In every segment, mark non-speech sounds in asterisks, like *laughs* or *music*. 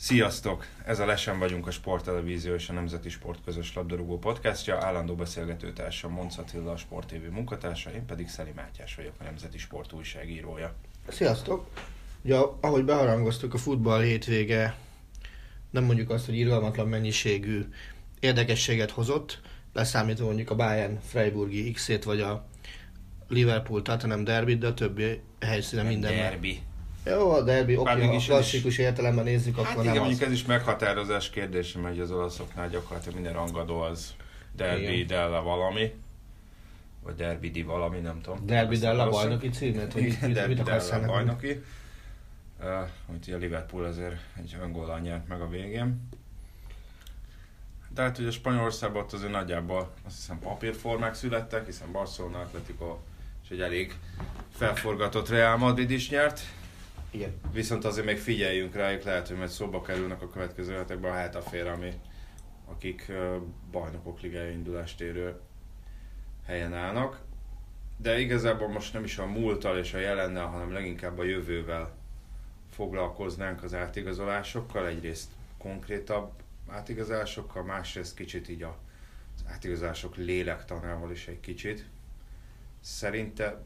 Sziasztok! Ez a Lesen vagyunk a Sporttelevízió és a Nemzeti Sport közös labdarúgó podcastja. Állandó beszélgetőtársam Monc Attila, a Sport TV munkatársa, én pedig Szeli Mátyás vagyok, a Nemzeti Sport újságírója. Sziasztok! Ugye, ahogy beharangoztuk, a futball hétvége nem mondjuk azt, hogy irgalmatlan mennyiségű érdekességet hozott, leszámítva mondjuk a Bayern Freiburgi X-ét, vagy a Liverpool Tottenham derby de a többi helyszínen minden. Derby. Jó, a derby, oké, mégis a klasszikus értelemben nézzük, Hát akkor igen, nem mondjuk az. ez is meghatározás kérdése, mert az olaszoknál gyakorlatilag minden rangadó az Derby Igen. della valami, vagy Derby di valami, nem tudom. Derby Ezt della bajnoki címét, vagy mit, mit, mit akarsz della bajnoki. Uh, ugye a Liverpool azért egy öngóllal nyert meg a végén. De hát ugye Spanyolországban ott azért nagyjából azt hiszem papírformák születtek, hiszen Barcelona, Atletico és egy elég felforgatott Real Madrid is nyert. Igen. Viszont azért még figyeljünk rájuk, lehet, hogy majd szóba kerülnek a következő hetekben a Hetafér, ami akik bajnokok ligája indulást érő helyen állnak. De igazából most nem is a múlttal és a jelennel, hanem leginkább a jövővel foglalkoznánk az átigazolásokkal. Egyrészt konkrétabb átigazásokkal, másrészt kicsit így a, az átigazások lélektanával is egy kicsit. Szerinte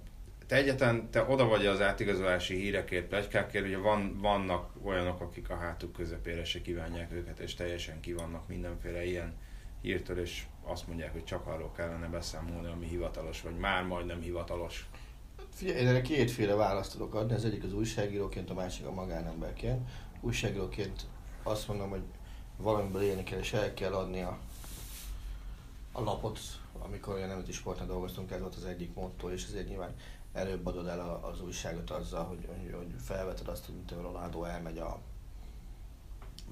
te egyetlen, te oda vagy az átigazolási hírekért, plegykákért, ugye van, vannak olyanok, akik a hátuk közepére se kívánják őket, és teljesen kivannak mindenféle ilyen hírtől, és azt mondják, hogy csak arról kellene beszámolni, ami hivatalos, vagy már majdnem hivatalos. Figyelj, én erre kétféle választ tudok adni, az egyik az újságíróként, a másik a magánemberként. Újságíróként azt mondom, hogy valamiből élni kell, és el kell adni a, a lapot, amikor a nemzeti sportnál dolgoztunk, ez volt az egyik motto, és ezért nyilván előbb adod el az újságot azzal, hogy, hogy, hogy felveted azt, hogy Ronaldo elmegy a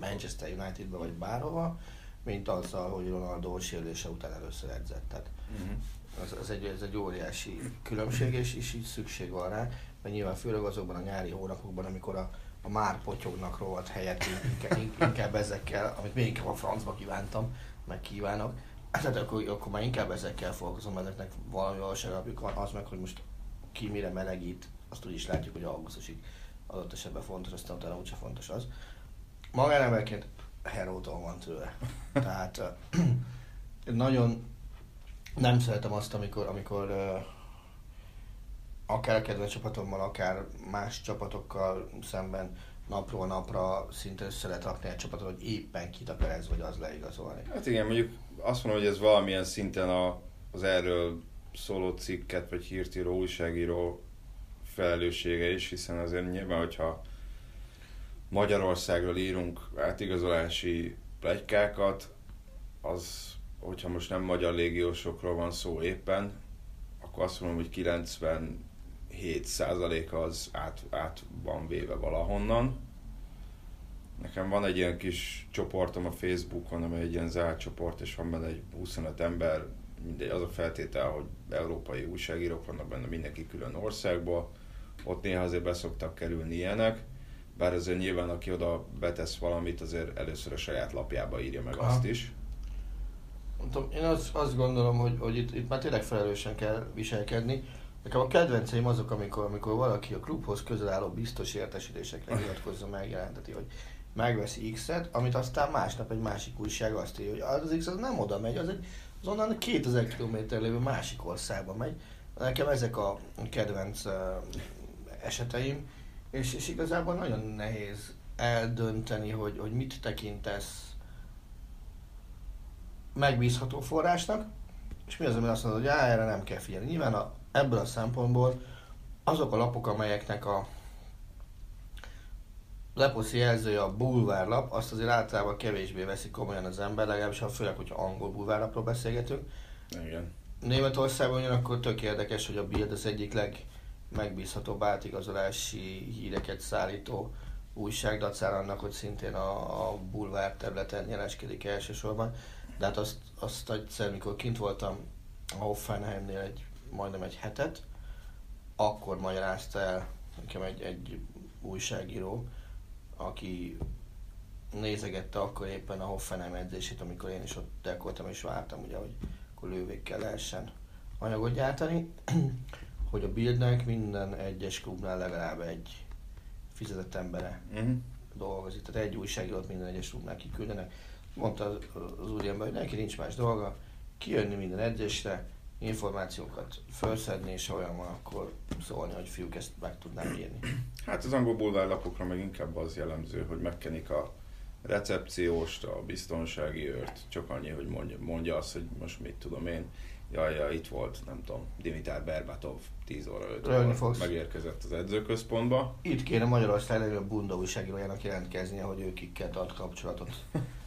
Manchester Unitedbe vagy bárhova, mint azzal, hogy Ronaldo sérülése után először edzett. Tehát Uh-huh. az, az egy, ez egy óriási különbség, és, és így szükség van rá, mert nyilván főleg azokban a nyári hónapokban, amikor a, a már potyognak rohadt helyett inkább, inkább ezekkel, amit még inkább a francba kívántam, meg kívánok, tehát akkor, akkor már inkább ezekkel foglalkozom, ezeknek valami valóság alapjuk van, az meg, hogy most ki mire melegít, azt úgy is látjuk, hogy augusztusig adott esetben fontos, aztán utána úgyse fontos az. Magánemberként heróton van tőle. *laughs* Tehát *clears throat* nagyon nem szeretem azt, amikor, amikor akár a kedvenc csapatommal, akár más csapatokkal szemben napról napra szinte össze lehet rakni egy csapatot, hogy éppen kit akar ez vagy az leigazolni. Hát igen, mondjuk azt mondom, hogy ez valamilyen szinten a, az erről szóló cikket, vagy hírtíró, újságíró felelőssége is, hiszen azért nyilván, hogyha Magyarországról írunk átigazolási plegykákat, az, hogyha most nem magyar légiósokról van szó éppen, akkor azt mondom, hogy 97% az át, át van véve valahonnan. Nekem van egy ilyen kis csoportom a Facebookon, amely egy ilyen zárt csoport, és van benne egy 25 ember, mindegy, az a feltétel, hogy európai újságírók vannak benne, mindenki külön országból, ott néha azért beszoktak kerülni ilyenek, bár azért nyilván, aki oda betesz valamit, azért először a saját lapjába írja meg Aha. azt is. Tudom, én azt, azt gondolom, hogy, hogy itt, itt már tényleg felelősen kell viselkedni. Nekem a kedvenceim azok, amikor, amikor valaki a klubhoz közel álló biztos értesítésekre hivatkozza, megjelenteti, hogy megveszi X-et, amit aztán másnap egy másik újság azt írja, hogy az az X az nem oda megy, az, egy, az onnan 2000 km lévő másik országba megy. Nekem ezek a kedvenc uh, eseteim, és, és igazából nagyon nehéz eldönteni, hogy, hogy mit tekintesz megbízható forrásnak, és mi az, ami azt mondod, hogy á, erre nem kell figyelni. Nyilván a ebből a szempontból azok a lapok, amelyeknek a leposzi jelzője a bulvárlap, azt azért általában kevésbé veszik komolyan az ember, legalábbis ha főleg, hogyha angol bulvárlapról beszélgetünk. Igen. Németországban ugyanakkor tök érdekes, hogy a Bild az egyik legmegbízhatóbb átigazolási híreket szállító újság, dacára annak, hogy szintén a, a bulvár területen jeleskedik elsősorban. De hát azt, azt egyszer, mikor kint voltam a Hoffenheimnél egy, majdnem egy hetet, akkor magyarázta el nekem egy, egy újságíró, aki nézegette akkor éppen a Hoffenheim edzését, amikor én is ott dekoltam és vártam, ugye, hogy akkor lővékkel lehessen anyagot gyártani, *clears throat* hogy a Bildnek minden egyes klubnál legalább egy fizetett embere Uh-huh. dolgozik. Tehát egy újságírót minden egyes klubnál kiküldenek. Mondta az, az úriember, hogy neki nincs más dolga, kijönni minden edzésre, információkat felszedni, és olyan van, akkor szólni, hogy fiúk, ezt meg tudnám írni. Hát az angol bulvárlapokra meg inkább az jellemző, hogy megkenik a recepcióst, a biztonsági őrt, csak annyi, hogy mondja, mondja azt, hogy most mit tudom én, jaj, jaj, itt volt, nem tudom, Dimitar Berbatov 10 óra 5 Röhögni fogsz. megérkezett az edzőközpontba. Itt kéne Magyarország legnagyobb bunda újságírójának jelentkeznie, hogy ő kikkel tart kapcsolatot. *laughs*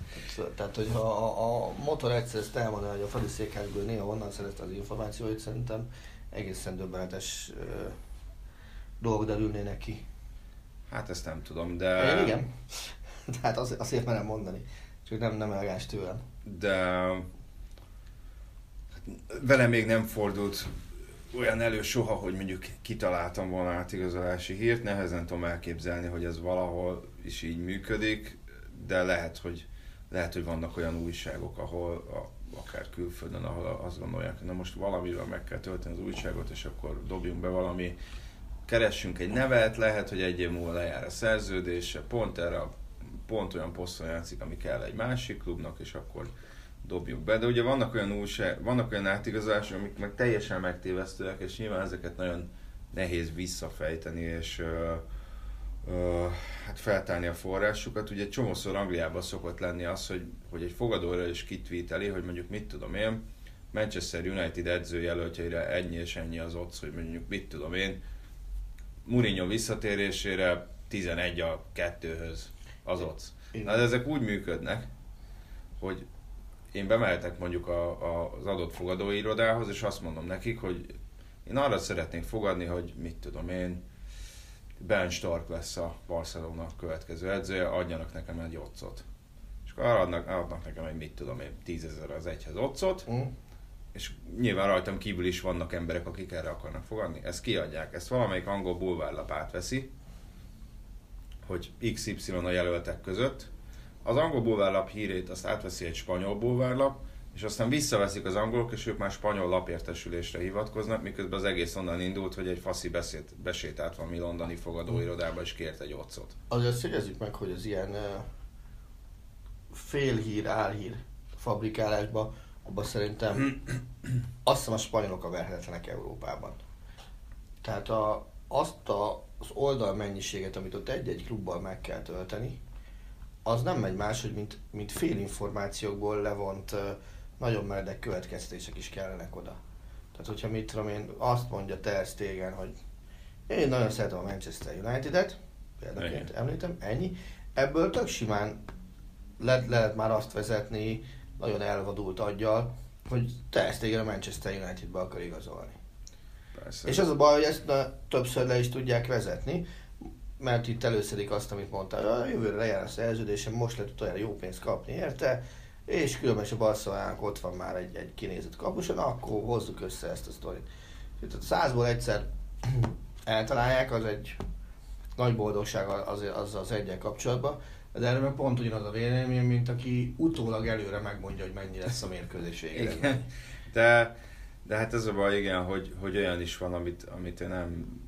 Tehát, hogyha a, a motor egyszer ezt elmondja, hogy a Fradi székházból néha onnan szerezte az információit, szerintem egészen döbbenetes ö, dolgok derülnének ki. Hát ezt nem tudom, de... Én igen. *laughs* Tehát azért, azért merem mondani. Csak nem, nem elegáns tőlem. de vele még nem fordult olyan elő soha, hogy mondjuk kitaláltam volna átigazolási hírt, nehezen tudom elképzelni, hogy ez valahol is így működik, de lehet, hogy, lehet, hogy vannak olyan újságok, ahol a, akár külföldön, ahol azt gondolják, hogy na most valamivel meg kell tölteni az újságot, és akkor dobjunk be valami, keressünk egy nevet, lehet, hogy egy év múlva lejár a szerződése, pont erre a pont olyan poszton játszik, ami kell egy másik klubnak, és akkor dobjuk be. De ugye vannak olyan újság, vannak olyan átigazolások, amik meg teljesen megtévesztőek, és nyilván ezeket nagyon nehéz visszafejteni, és ö, hát feltárni a forrásukat. Ugye csomószor Angliában szokott lenni az, hogy, hogy egy fogadóra is kitvíteli, hogy mondjuk mit tudom én, Manchester United edzőjelöltjeire ennyi és ennyi az odds, hogy mondjuk mit tudom én, Mourinho visszatérésére 11 a 2-höz az. Igen. Na de ezek úgy működnek, hogy én bemehetek mondjuk a, a, az adott fogadóirodához, és azt mondom nekik, hogy én arra szeretnék fogadni, hogy mit tudom én, Ben Stark lesz a Barcelona következő edzője, adjanak nekem egy otcot. És akkor adnak, adnak nekem egy, mit tudom én, tízezer az egyhez otcot, Mm. és nyilván rajtam kívül is vannak emberek, akik erre akarnak fogadni. Ezt kiadják, ezt valamelyik angol bulvárlap átveszi, hogy XY a jelöltek között. Az angol bulvárlap hírét azt átveszi egy spanyol bulvárlap, és aztán visszaveszik az angolok, és ők már spanyol lapértesülésre hivatkoznak, miközben az egész onnan indult, hogy egy faszi beszéd, besétált valami londoni fogadóirodába, és kért egy otcot. Azért szögezzük meg, hogy az ilyen uh, félhír, álhír fabrikálásban, abban szerintem *clears throat* azt hiszem a spanyolok a verhetetlenek Európában. Tehát a, azt a, az oldal mennyiséget, amit ott egy-egy klubban meg kell tölteni, az nem megy más, hogy mint, mint félinformációkból levont uh, nagyon meredek következtések is kellenek oda. Tehát, hogyha mit tudom én, azt mondja Ter Stegen, hogy én nagyon szeretem a Manchester United-et, példaként Igen. említem, ennyi. Ebből tök simán le, lehet már azt vezetni, nagyon elvadult aggyal, hogy Ter Stegen a Manchester United-be akar igazolni. Persze. És az a baj, hogy ezt na, többször le is tudják vezetni, mert itt előszedik azt, amit mondtál, a jövőre lejár a szerződésem, most lehet olyan jó pénzt kapni érte, és különben a Barcelonának ott van már egy, egy kinézett kapuson, akkor hozzuk össze ezt a sztorit. Tehát a százból egyszer *clears throat* eltalálják, az egy nagy boldogság az az, az egyen kapcsolatban, de erről meg pont ugyanaz a véleményem, mint aki utólag előre megmondja, hogy mennyi lesz a mérkőzés végére. *laughs* Igen. De, de hát ez a baj, igen, hogy, hogy olyan is van, amit, amit én nem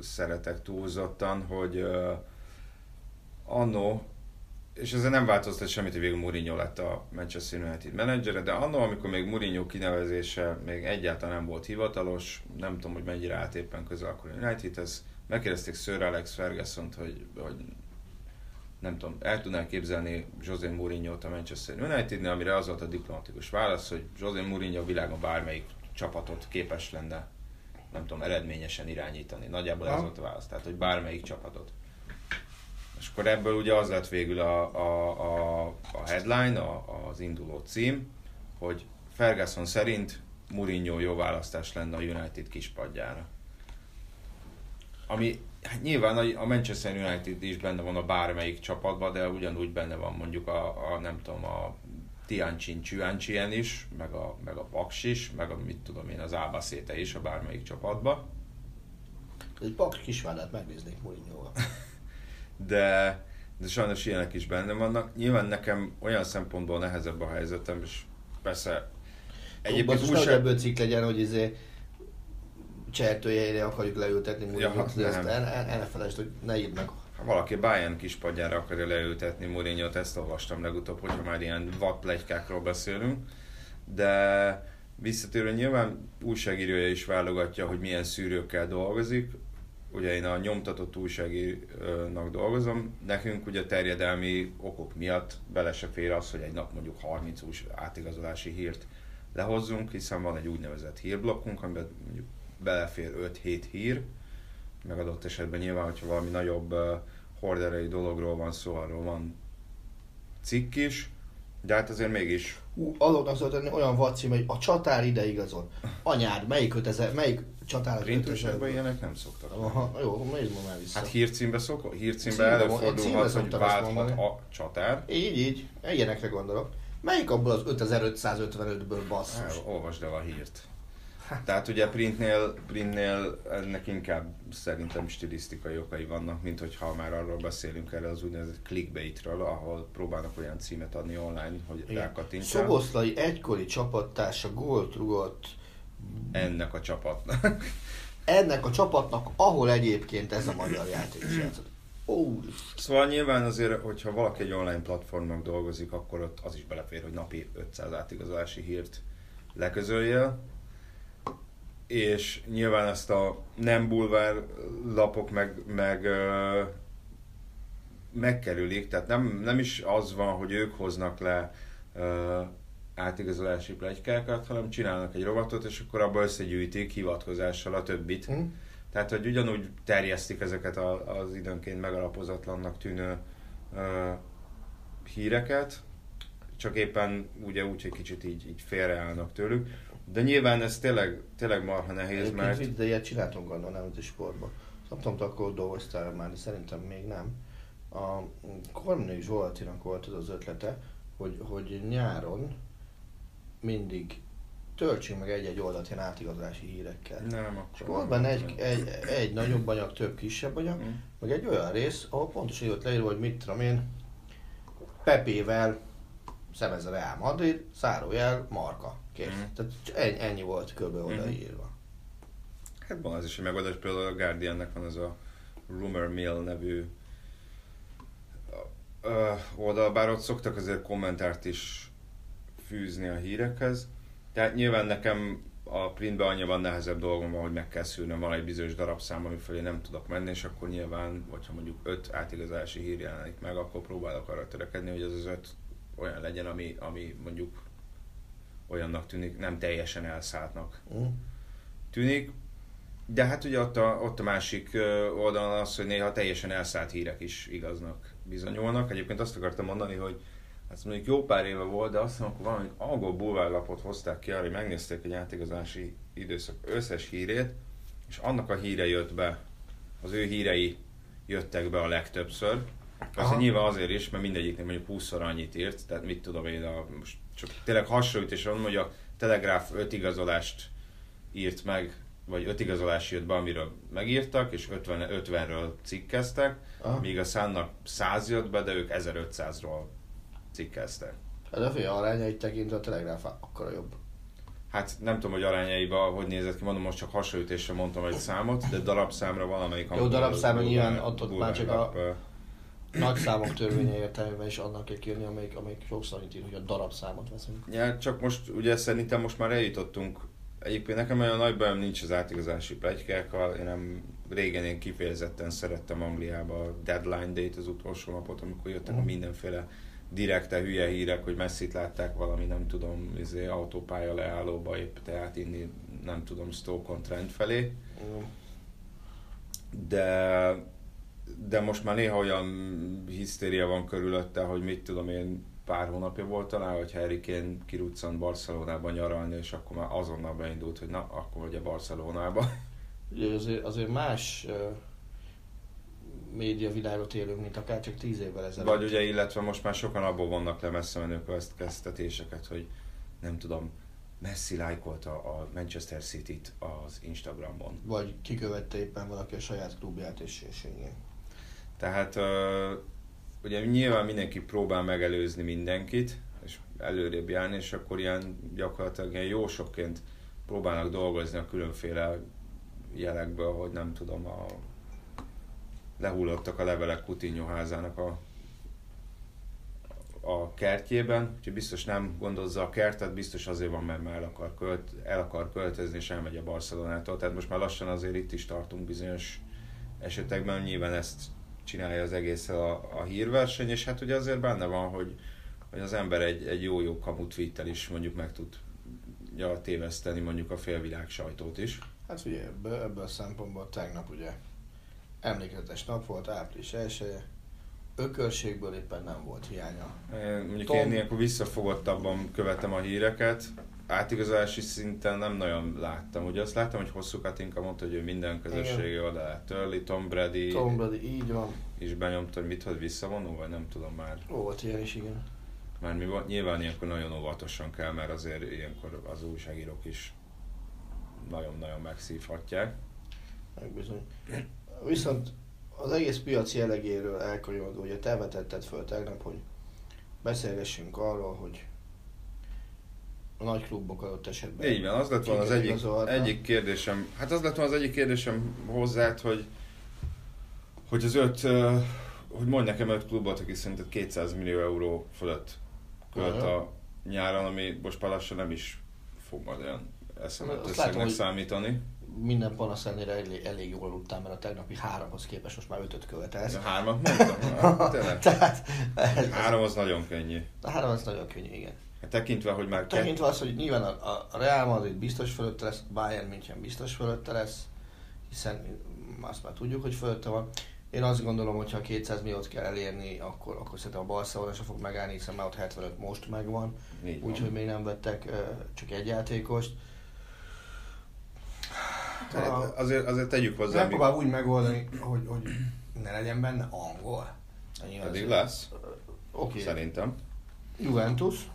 szeretek túlzottan, hogy uh, annó, és ezzel nem változtat semmit, hogy végül Mourinho lett a Manchester United menedzsere, de annó, amikor még Mourinho kinevezése még egyáltalán nem volt hivatalos, nem tudom, hogy mennyire állt éppen közel akkor a Unitedhez, megkérdezték Sir Alex ferguson hogy, hogy nem tudom, el tudnál képzelni José Mourinho-t a Manchester United-nél, amire az volt a diplomatikus válasz, hogy José Mourinho a világon bármelyik csapatot képes lenne nem tudom, eredményesen irányítani. Nagyjából ez Aha. volt a válasz. Tehát, hogy bármelyik csapatot. És akkor ebből ugye az lett végül a, a, a, a headline, a, az induló cím, hogy Ferguson szerint Mourinho jó választás lenne a United kispadjára. Ami hát nyilván a- Manchester United is benne van a bármelyik csapatban, de ugyanúgy benne van mondjuk a, a nem tudom, a Tiancsin Chuanchien is, meg a, meg a Paks is, meg a mit tudom én, az Ábaszéte is a bármelyik csapatban. Egy pak kisvárdát megnéznék Mourinho-val. *laughs* de, de sajnos ilyenek is benne vannak. Nyilván nekem olyan szempontból nehezebb a helyzetem, és persze Egyébként nehogy újság... ebből cikk legyen, hogy izé csertőjeire akarjuk leültetni Ja, Mourinho-t, de ezt el, el, hogy ne írd meg. Ha valaki Bayern kispadjára akarja leültetni Mourinho-t, ezt olvastam legutóbb, hogyha már ilyen vadplegykákról beszélünk. De visszatérő nyilván újságírója is válogatja, hogy milyen szűrőkkel dolgozik. Ugye én a nyomtatott újságírónak dolgozom, nekünk ugye terjedelmi okok miatt bele se fér az, hogy egy nap mondjuk 30 új átigazolási hírt lehozzunk, hiszen van egy úgynevezett hírblokkunk, amiben mondjuk belefér 5-7 hír, megadott esetben nyilván, hogyha valami nagyobb uh, horderei dologról van szó, arról van cikk is, de hát azért mégis Ú, azoknak szólt tenni olyan vadcím, hogy a csatár ide igazol. Anyád, melyik köteze, melyik csatár printőségben ilyenek nem szoktak. Aha, jó, nézd ma már vissza. Hát hírcímbe, szok, hírcímbe előfordulhat, címbe hogy válthat a csatár. Így, így. Ilyenekre gondolok. Melyik abból az 5555-ből basszus? Hát, olvasd el a hírt. Tehát ugye printnél, printnél ennek inkább szerintem stilisztikai okai vannak, mint hogyha már arról beszélünk erre az úgynevezett clickbaitről, ahol próbálnak olyan címet adni online, hogy rákattintsál Szoboszlai egykori csapattársa gólt rugott ennek a csapatnak. ennek a csapatnak, ahol egyébként ez a magyar játékos játszott. Ó, Szóval nyilván azért, hogyha valaki egy online platformnak dolgozik, akkor ott az is belefér, hogy napi 500 átigazolási hírt leközöljél. És nyilván ezt a nem bulvár lapok meg, meg ö, megkerülik, tehát nem, nem is az van, hogy ők hoznak le ö, átigazolási plegykákat, hanem csinálnak egy rovatot, és akkor abba összegyűjtik hivatkozással a többit. hm? Tehát, hogy ugyanúgy terjesztik ezeket a, az időnként megalapozatlannak tűnő ö, híreket, csak éppen ugye úgy, hogy kicsit így, így félreállnak tőlük. De nyilván ez tényleg, tényleg marha nehéz, Egyébként mert vicc, de ilyet csináltunk annól nemzeti sportban. Nem tudom, akkor dolgoztál már, de szerintem még nem. A Kornai Zsoltinak volt az az ötlete, hogy, hogy nyáron mindig töltsünk meg egy-egy oldalt ilyen átigazolási hírekkel. nem, És akkor volt benne egy, egy, egy nagyobb anyag, több kisebb anyag, Mm. meg egy olyan rész, ahol pontosan volt leírva, hogy mit tudom én, Pepével szemez a Real Madrid, zárójel, Marka. Kész. Mm. Tehát ennyi, ennyi volt kb. Odaírva. Hát van ez is egy megoldás, például a Guardiannek van ez a Rumor Mill nevű oldal, bár ott szoktak azért kommentárt is fűzni a hírekhez. Tehát nyilván nekem a printben annyiban nehezebb dolgom van, hogy meg kell szűrnöm egy bizonyos darabszám, ami fölé nem tudok menni, és akkor nyilván, hogyha mondjuk öt átigazási hír jelenik meg, akkor próbálok arra törekedni, hogy az az öt olyan legyen, ami, ami mondjuk olyannak tűnik, nem teljesen elszálltnak Mm. tűnik. De hát ugye ott a, ott a másik oldalon az, hogy néha teljesen elszállt hírek is igaznak bizonyulnak. Egyébként azt akartam mondani, hogy ez mondjuk jó pár éve volt, de azt hiszem, akkor valami angol bulvárlapot hozták ki arra, hogy megnézték egy játékozási időszak összes hírét, és annak a híre jött be, az ő hírei jöttek be a legtöbbször. Persze Aha. nyilván azért is, mert mindegyiknek mondjuk 20-szor annyit írt, tehát mit tudom én, a, most csak tényleg hasonlítés van, hogy a Telegráf 5 igazolást írt meg, vagy 5 igazolás jött be, amiről megírtak, és 50, 50-ről cikkeztek, Aha. míg a Szánnak 100 jött be, de ők 1500-ról cikkeztek. Hát a fél arányait tekintve a telegráf akkora jobb. Hát nem tudom, hogy arányaiban hogy nézett ki, mondom, most csak hasonlítésre mondtam egy számot, de darabszámra valamelyik Jó, darabszámra nyilván ott- ott már csak a- Nagy számok törvénye értelmében is annak kell kérni, amelyik, amelyik sokszor itt ír, hogy a darabszámot veszünk. Ja, csak most ugye szerintem most már eljutottunk. Egyébként nekem olyan nagy bajom nincs az átigazási plegykákkal. Én nem régen én kifejezetten szerettem Angliába a deadline date, az utolsó napot, amikor jöttek a Mhm. mindenféle direkte hülye hírek, hogy messzit látták valami, nem tudom, izé, autópálya leállóba épp teát inni, nem tudom, Stoke-on Trent felé. De, de most már néha olyan hisztéria van körülötte, hogy mit tudom én, pár hónapja volt talán, hogy Harry Kane kiruccant Barcelonában nyaralni, és akkor már azonnal beindult, hogy na, akkor vagy a Barcelonába. Ugye azért, azért más média világot élünk, mint akár csak tíz évvel ezelőtt. Vagy ugye, illetve most már sokan abból vannak le messze menő kezdetéseket, hogy nem tudom, Messi lájkolta a Manchester City-t az Instagramon. Vagy kikövette éppen valaki a saját klubját, és, és igen. Tehát ugye nyilván mindenki próbál megelőzni mindenkit, és előrébb járni, és akkor ilyen gyakorlatilag ilyen jósokként próbálnak dolgozni a különféle jelekből, hogy nem tudom, a lehullottak a levelek Coutinho házának a, a kertjében, úgyhogy biztos nem gondozza a kertet, biztos azért van, mert már el akar, költ, el akar költözni, és elmegy a Barcelonától. Tehát most már lassan azért itt is tartunk bizonyos esetekben, nyilván ezt csinálja az egész a, a hírverseny, és hát ugye azért benne van, hogy, hogy az ember egy, egy jó-jó kamut vittel is mondjuk meg tud ja, téveszteni mondjuk a félvilág sajtót is. Hát ugye ebből, ebből a szempontból tegnap ugye emlékezetes nap volt, április 1 ökörségből éppen nem volt hiánya. Mondjuk Tom... én ilyenkor visszafogottabban követem a híreket, átigazolási szinten nem nagyon láttam. Ugye azt láttam, hogy hosszú Katinka mondta, hogy ő minden közösségi oldalát törli, Tom Brady, Tom Brady, így van. És benyomta, hogy mit hoz visszavonó, vagy nem tudom már. Volt ilyen is, igen. Mert mi nyilván ilyenkor nagyon óvatosan kell, mert azért ilyenkor az újságírók is nagyon-nagyon megszívhatják. Megbizony. Viszont az egész piac jellegéről elkanyarodva, ugye te vetetted föl tegnap, hogy beszélgessünk arról, hogy a nagy klubok adott esetben. Így van, az lett volna az egyik, egyik kérdésem, hát az lett volna az egyik kérdésem hozzád, hogy, hogy az öt, hogy mondj nekem öt klubot, aki szerinted 200 millió euró fölött költ a nyáron, ami most már lassan nem is fog majd olyan eszembe számítani minden panasz ellenére elég, elég jól aludtál, mert a tegnapi háromhoz képest most már ötöt követelsz. De hármat mondtam? *laughs* Tehát, ez, három az nagyon könnyű. A három az nagyon könnyű, igen. Hát tekintve, hogy már... Tekintve az, hogy nyilván a, a Real Madrid biztos fölötte lesz, Bayern München biztos fölötte lesz, hiszen azt már tudjuk, hogy fölötte van. Én azt gondolom, hogy ha 200 milliót kell elérni, akkor, akkor szerintem a Barcelona sem fog megállni, hiszen már ott 75 most megvan, úgyhogy még nem vettek csak egy játékost. Hát azért, azért tegyük hozzá. Megpróbál úgy megoldani, hogy, hogy ne legyen benne angol. Pedig lesz. Oké. Okay. Szerintem. Juventus.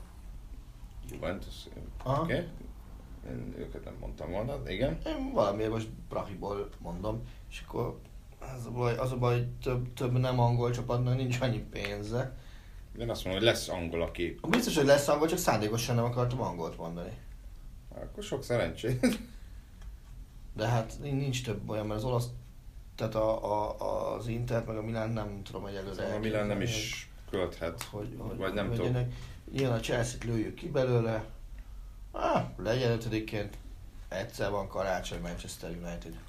Juventus. Oké. Okay. Én őket nem mondtam volna, igen. Én valamiért most Brahiból mondom, és akkor az a baj, az a baj hogy több, több nem angol csapatnak nincs annyi pénze. Én azt mondom, hogy lesz angol, aki... Biztos, hogy lesz angol, csak szándékosan nem akartam angolt mondani. Akkor sok szerencsét. De hát nincs több olyan, mert az olasz, tehát a, a, az Inter meg a Milán nem tudom, hogy előre A Milán nem is költhet, hogy, hogy, vagy nem tudom. Ilyen a Chelsea-t lőjük ki belőle, ah, legyen ötödikként, egyszer van karácsony Manchester United.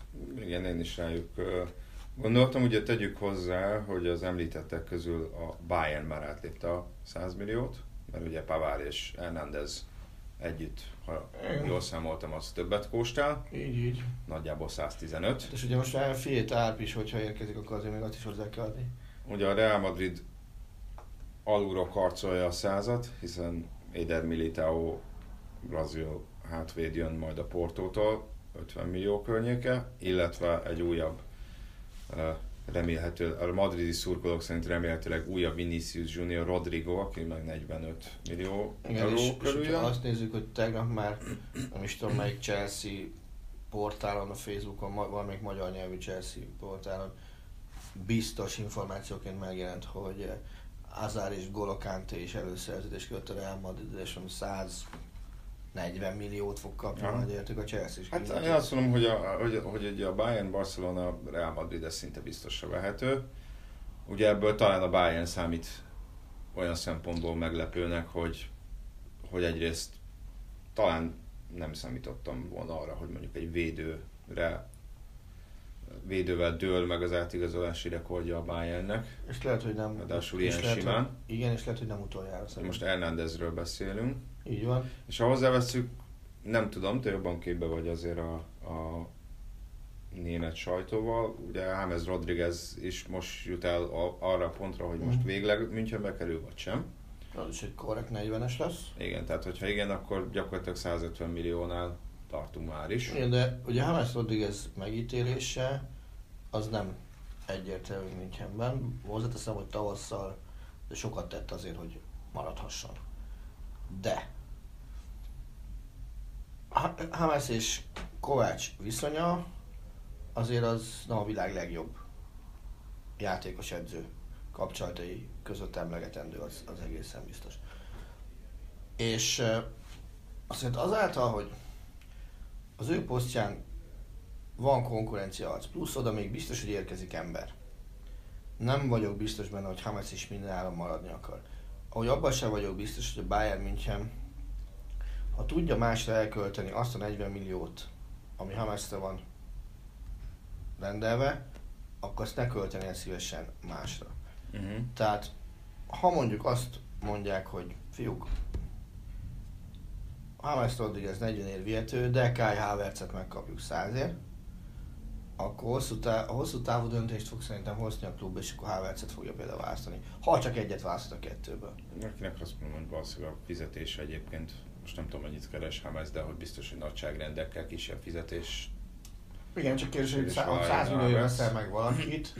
Igen, én is rájuk gondoltam, ugye tegyük hozzá, hogy az említettek közül a Bayern már átlépte a 100 milliót, mert ugye Pavár és Hernández együtt, ha Igen. jól számoltam, az többet kóstál. Így, így. Nagyjából 115. És ugye most már fiét árp is, hogyha érkezik, akkor azért még azt is hozzá kell adni. Ugye a Real Madrid alulról karcolja a százat, hiszen Eder Militao brazil hátvéd jön majd a Portótól, 50 millió környéke, illetve egy újabb remélhető, a madridi szurkolók szerint remélhetőleg újabb Vinicius Junior Rodrigo, aki meg 45 millió Igen, és, körül és azt nézzük, hogy tegnap már, nem is tudom melyik Chelsea portálon, a Facebookon, valamelyik magyar nyelvű Chelsea portálon biztos információként megjelent, hogy Azár és Golokante is előszerződés kötött a Real Madrid, és 100 40 milliót fog kapni ja. majd értük a Chelsea is. Hát én azt mondom, hogy a, hogy, hogy a Bayern, Barcelona, Real Madrid ez szinte biztosra vehető. Ugye ebből talán a Bayern számít olyan szempontból meglepőnek, hogy, hogy egyrészt talán nem számítottam volna arra, hogy mondjuk egy védőre védővel dől meg az átigazolási rekordja a Bayernnek. És lehet, hogy nem... Ráadásul ilyen lehet, simán. Hogy, igen, és lehet, hogy nem utoljára Most. Hernándezről beszélünk. Így van. És ha hozzáveszünk, nem tudom, te jobban képbe vagy azért a, a német sajtóval. Ugye James Rodriguez is most jut el a, arra a pontra, hogy most Mhm. végleg Münchenbe kerül, vagy sem. Az is egy korrekt 40-es lesz. Igen, tehát hogyha igen, akkor gyakorlatilag 150 milliónál tartunk már is. Igen, de ugye James Rodriguez megítélése az nem egyértelmű Münchenben. Hozzáteszem, hogy tavasszal de sokat tett azért, hogy maradhasson. De Ha- Hamas és Kovács viszonya azért az nem a világ legjobb játékos edző kapcsolatai között emlegetendő, az, az egészen biztos. És azért azáltal, hogy az ő posztján van konkurencia arc, plusz oda még biztos, hogy érkezik ember. Nem vagyok biztos benne, hogy Hamas is mindenáron maradni akar. Ahogy abban sem vagyok biztos, hogy a Bayern München, ha tudja másra elkölteni azt a 40 milliót, ami Hamasra van rendelve, akkor azt ne költeni el szívesen másra. Uh-huh. Tehát, ha mondjuk azt mondják, hogy fiúk, James Rodriguez 40 ér vihető, de Kai Havertzet megkapjuk 100 ér, akkor hosszú tá- a hosszú távú döntést fog szerintem hozni a klub, és akkor Havertzet fogja például választani. Ha csak egyet választ a kettőből. Akinek azt mondom, hogy valószínűleg a fizetése egyébként, most nem tudom, mennyit keres Hamas, de hogy biztos, hogy nagyságrendekkel kisebb fizetés. Igen, csak kérdés, hogy És szá- Ryan 100 millió veszel meg valakit,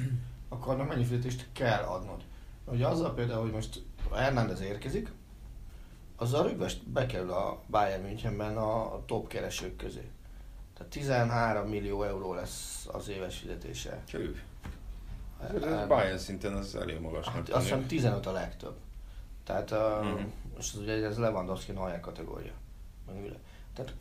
akkor annak mennyi fizetést kell adnod. Ugye azzal például, hogy most Hernández érkezik, azzal rögvest bekerül a Bayern Münchenben a top keresők közé. Tehát 13 millió euró lesz az éves fizetése. Cső. Ez Hernández. Bayern szinten az elég magasnak Hát azt hiszem tűnik. 15 a legtöbb. Tehát uh, Mhm. Mm. most az ugye ez Lewandowski olyan kategória. Tehát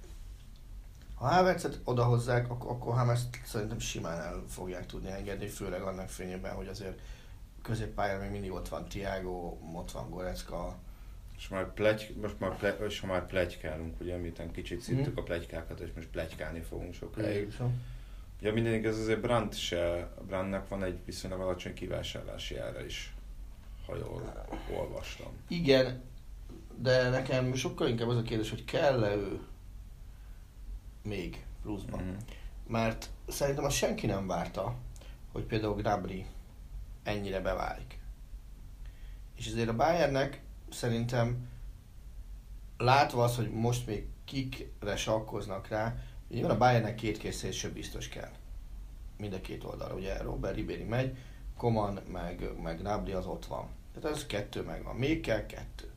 ha Havertzet odahozzák, akkor, akkor Havertzt szerintem simán el fogják tudni engedni, főleg annak fényében, hogy azért középpályán még mindig ott van Tiago, ott van Gorecka. És már plegy, most már, ple, és ha már plegykálunk, ugye, miután kicsit szintük a plegykákat, és most plegykálni fogunk sokáig. Ugye minden igaz, azért Brandt se, Brandnak van egy viszonylag alacsony kivásárlási ára is, ha jól olvastam. Igen, de nekem sokkal inkább az a kérdés, hogy kell-e ő még pluszban. Mhm. Mert szerintem azt senki nem várta, hogy például Gnabry ennyire beválik. És ezért a Bayernnek szerintem látva az, hogy most még kikre sakkoznak rá, nyilván a Bayernnek két készítéső biztos kell. Mind a két oldalra. Ugye Robert Ribéry megy, Koman meg, meg Gnabry az ott van. Tehát ez kettő megvan. Még kell kettő.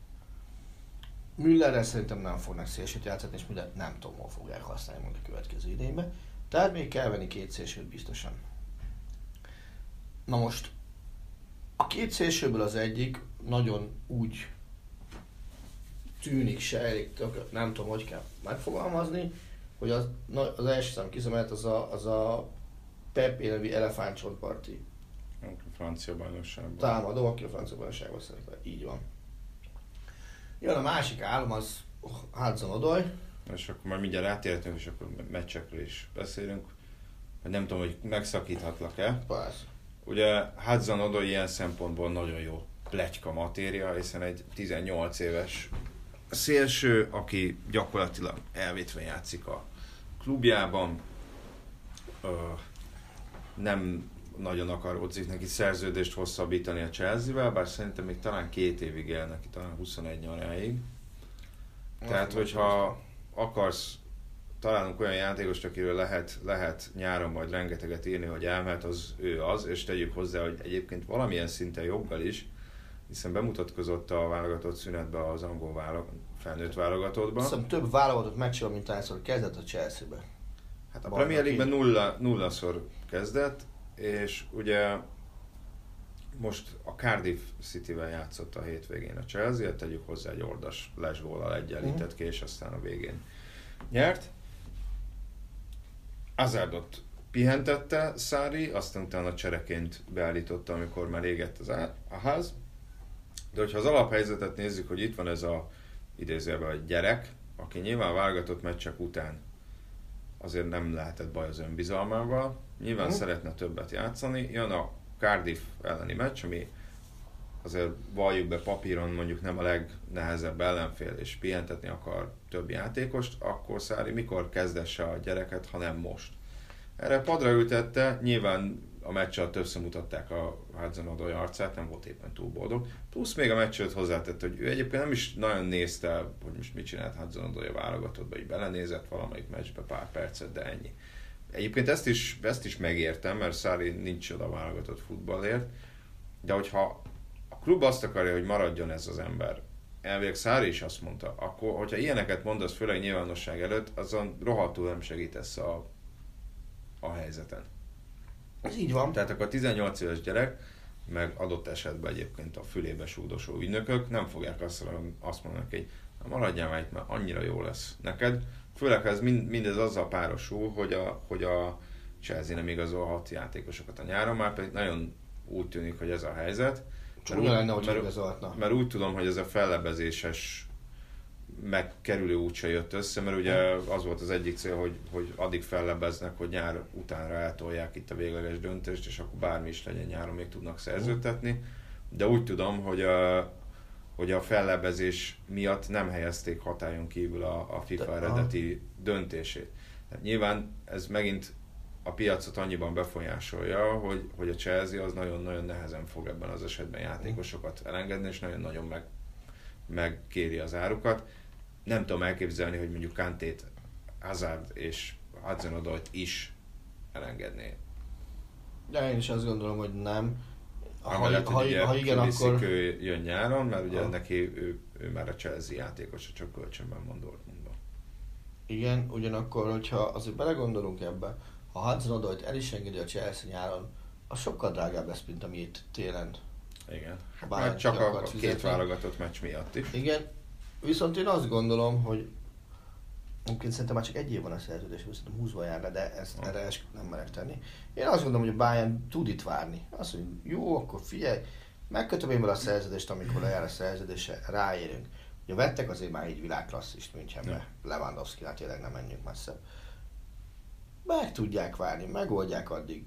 Müllerrel szerintem nem fognak szélsőt játszani, és Müller nem tudom, hol fogják használni majd a következő idényben. Tehát még kell venni két szélsőt biztosan. Na most, a két szélsőből az egyik nagyon úgy tűnik, tök- nem tudom, hogy kell megfogalmazni, hogy az, na, az első szám kiszemelt az a, az a Pepe nevű elefántcsontparti A francia bajnokságban. támadó, aki a francia bajnokságban szerepel. Így van. Jön a másik álom, az Hudson Odoi. És akkor már mindjárt átértünk, és akkor meccsekről is beszélünk. Hogy nem tudom, hogy megszakíthatlak-e. Persze. Ugye Hudson Odoi ilyen szempontból nagyon jó pletyka matéria, hiszen egy 18 éves szélső, aki gyakorlatilag elvétve játszik a klubjában, ö, nem nagyon akaródzik neki szerződést hosszabbítani a Chelsea-vel, bár szerintem még talán két évig él neki, talán 21 nyaráig. Tehát, hogyha akarsz, találunk olyan játékost, akiről lehet, lehet nyáron majd rengeteget írni, hogy elmehet, az ő az, és tegyük hozzá, hogy egyébként valamilyen szinten joggal is, hiszen bemutatkozott a válogatott szünetbe az angol válog, felnőtt válogatottban. Hiszem több válogatott meccsről, mint hányszor kezdett a Chelsea-be. Hát a. Premier League-ben nulla, nullaszor kezdett, és ugye most a Cardiff City-vel játszott a hétvégén a Chelsea, tegyük hozzá egy ordas lesgóllal egyenlített ki, és aztán a végén nyert. Azardot pihentette Szári, aztán utána csereként beállította, amikor már égett az á- a ház. De hogyha az alaphelyzetet nézzük, hogy itt van ez a idézőjelben egy gyerek, aki nyilván válogatott meccsek után azért nem lehetett baj az önbizalmával, Nyilván Mhm. szeretne többet játszani. Jön a Cardiff elleni meccs, ami azért valljuk be papíron mondjuk nem a legnehezebb ellenfél, és pihentetni akar több játékost, akkor Szári mikor kezdesse a gyereket, ha nem most. Erre padra ültette, nyilván a meccs alatt többször mutatták a Hudson Odoi arcát, nem volt éppen túl boldog. Plusz még a meccs előtt hozzátette, hogy ő egyébként nem is nagyon nézte, hogy most mit csinált Hudson Odoi a válogatottba, így belenézett valamelyik meccsbe pár percet, de ennyi. Egyébként ezt is, ezt is megértem, mert Szári nincs oda válogatott futballért, de hogyha a klub azt akarja, hogy maradjon ez az ember, elvileg Szári is azt mondta, akkor, hogyha ilyeneket mondasz, főleg nyilvánosság előtt, azon rohadtul nem segítesz a, a helyzeten. Ez így van. Tehát akkor a 18 éves gyerek, meg adott esetben egyébként a fülébe súdosó ügynökök nem fogják azt, azt mondani hogy "Na, maradjál már itt, mert annyira jó lesz neked. Főleg, ez mind, mindez azzal párosul, hogy a, hogy a Chelsea nem igazolhat játékosokat a nyáron, már pedig nagyon úgy tűnik, hogy ez a helyzet. Csak úgy lenne, hogy mert, igazolhatna. mert úgy tudom, hogy ez a fellebezéses megkerülő út se jött össze, mert ugye az volt az egyik cél, hogy, hogy addig fellebeznek, hogy nyár utánra eltolják itt a végleges döntést, és akkor bármi is legyen nyáron még tudnak szerződtetni. De úgy tudom, hogy a, hogy a fellebezés miatt nem helyezték hatályon kívül a, a FIFA De- eredeti döntését. Tehát nyilván ez megint a piacot annyiban befolyásolja, hogy, hogy a Chelsea az nagyon-nagyon nehezen fog ebben az esetben játékosokat elengedni, és nagyon-nagyon meg, megkéri az árukat. Nem tudom elképzelni, hogy mondjuk Kantét, Hazard és hudson Odoit is elengedné. De én is azt gondolom, hogy nem. Ha, Amellett, ha, hogy ugye ha igen, akkor... ő jön nyáron, mert ugye Ha. neki ő, ő, már a Chelsea játékos, csak kölcsönben van Dortmundban. Igen, ugyanakkor, hogyha azért belegondolunk ebbe, ha Hudson Odoit el is engedi a Chelsea nyáron, az sokkal drágább lesz, mint amit télen. Igen. Hát Bár már csak a, a két válogatott meccs miatt is. Igen, viszont én azt gondolom, hogy Mungkin szerintem már csak egy év van a szerződés, szerintem 20 jár le, de ezt Ha. erre es- nem merek tenni. Én azt gondolom, hogy a Bayern tud itt várni. Azt mondja, jó, akkor figyelj, megkötöm én vele a szerződést, amikor lejár a szerződése, ráérünk. Ugye vettek azért már egy világklasszist Münchenbe, Lewandowski, hát tényleg nem menjünk messze. Meg tudják várni, megoldják addig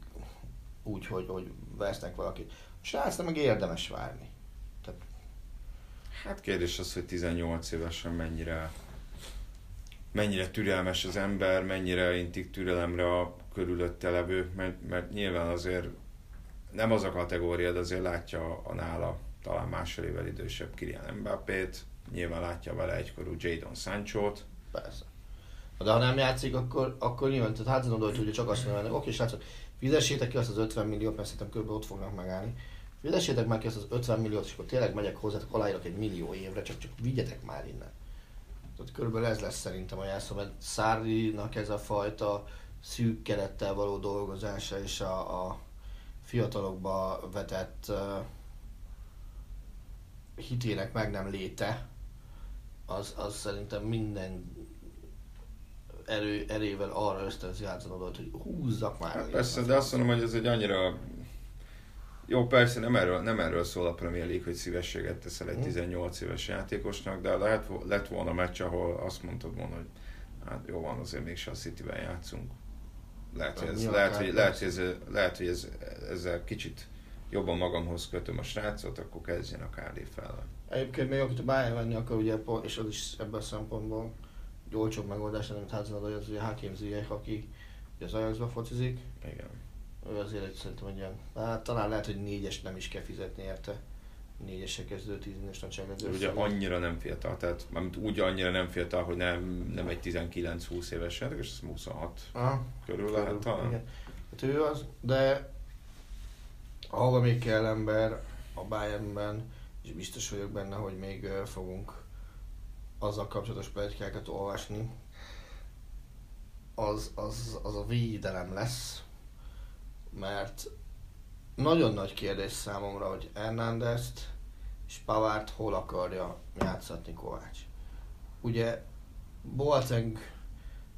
úgy, hogy, hogy vesznek valakit. A srácnak meg érdemes várni. Hát kérdés az, hogy 18 évesen mennyire mennyire türelmes az ember, mennyire intik türelemre a körülötte levők, mert, mert nyilván azért nem az a kategória, de azért látja a nála talán másfél évvel idősebb Kylian Mbappét, nyilván látja vele egykorú Jadon Sancho-t, Persze. De ha nem játszik, akkor, akkor nyilván, tehát Hudson oda, hogy csak azt mondanak, oké, srácok, fizessétek ki azt az 50 milliót, mert szerintem kb. ott fognak megállni. Fizessétek meg ki azt az 50 milliót, és akkor tényleg megyek hozzátok, aláírok egy millió évre, csak, csak vigyetek már innen. Tehát körülbelül ez lesz szerintem a jelszó, mert Szárinak ez a fajta szűk kerettel való dolgozása és a, a fiatalokba vetett uh, hitének meg nem léte, az, az szerintem minden erő, erével arra ösztönzi Hudson hogy húzzak már. Hát persze, de azt mondom, hogy ez egy annyira... Jó, persze nem erről, nem erről szól a Premier League, hogy szívességet teszel egy Mhm. 18 éves játékosnak, de lehet, lett volna meccs, ahol azt mondtad volna, hogy hát jó van, azért mégse a City-ben játszunk. Lehet, hogy ez, Nyilván, lehet, hogy, hát lehet, hogy, ez, lehet, hogy ez, ezzel kicsit jobban magamhoz kötöm a srácot, akkor kezdjen a Cardiff ellen. Egyébként még akit a Bayern venni akar, ugye, és az is ebben a szempontból egy olcsóbb megoldás, nem mint Hudson az ugye Hakim Ziyech, aki az Ajaxba focizik. Igen. Ő azért egy, szerintem egy ilyen, hát talán lehet, hogy négyes nem is kell fizetni érte. Négyesre kezdő, tíz éves nagyságrendű. Ugye annyira nem fiatal, tehát mármint úgy annyira nem fiatal, hogy nem, nem egy 19-20 éves játékos, ez 26 Aha. körül lehet talán. Igen. Hát ő az, de ahova még kell ember a Bayernben, és biztos vagyok benne, hogy még fogunk azzal kapcsolatos pletykákat olvasni, az, az, az a védelem lesz, mert nagyon nagy kérdés számomra, hogy Hernándezt és Pavárt hol akarja játszatni Kovács. Ugye Boateng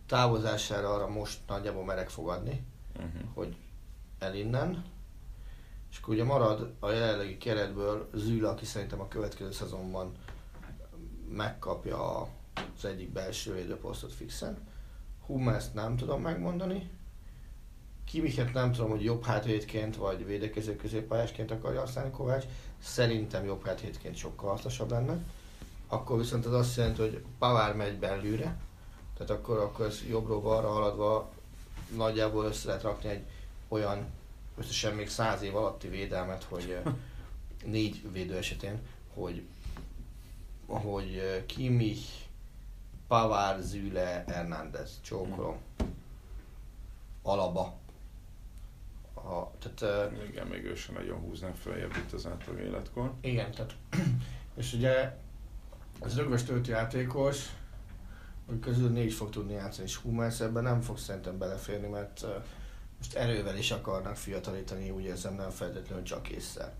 távozására arra most nagyjából merek fogadni, Uh-huh. hogy el innen, és akkor ugye marad a jelenlegi keretből Züle, aki szerintem a következő szezonban megkapja az egyik belső védőposztot fixen. Hummelszt nem tudom megmondani. Kimichet nem tudom, hogy jobb hátvédként vagy védekező középpályásként akarja használni Kovács. Szerintem jobb hátvédként sokkal hasznosabb lenne. Akkor viszont az azt jelenti, hogy Pavár megy belülre, tehát akkor, akkor ez jobbról balra haladva nagyjából össze lehet rakni egy olyan összesen még száz év alatti védelmet, hogy *laughs* négy védő esetén, hogy, hogy Kimmich, Pavár, Züle, Hernández, csókolom, Alaba. A, tehát, uh, Igen, még ő sem nagyon húznak följebb itt az átlag életkor. igen, tehát, *clears throat* és ugye ez rögös játékos, hogy közül négy fog tudni játszani, és Hummels ebben nem fog szerintem beleférni, mert uh, most erővel is akarnak fiatalítani, úgy érzem, nem feltétlenül csak észre.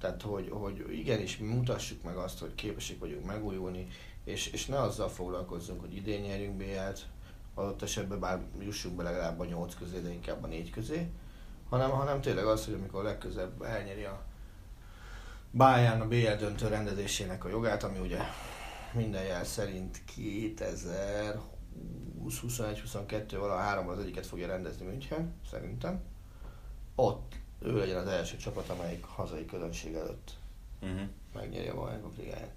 Tehát, hogy, hogy igenis mi mutassuk meg azt, hogy képesek vagyunk megújulni, és, és ne azzal foglalkozzunk, hogy idén nyerjünk BL-t, adott esetben bár jussunk be legalább a 8 közé, de inkább a 4 közé, hanem, hanem tényleg az, hogy amikor legközelebb elnyeri a Bayern a BL döntő rendezésének a jogát, ami ugye minden jel szerint 2020, 21, 22 vala három az egyiket fogja rendezni München, szerintem. Ott ő legyen az első csapat, amelyik hazai közönség előtt Uh-huh. megnyeri a bajnokok ligáját.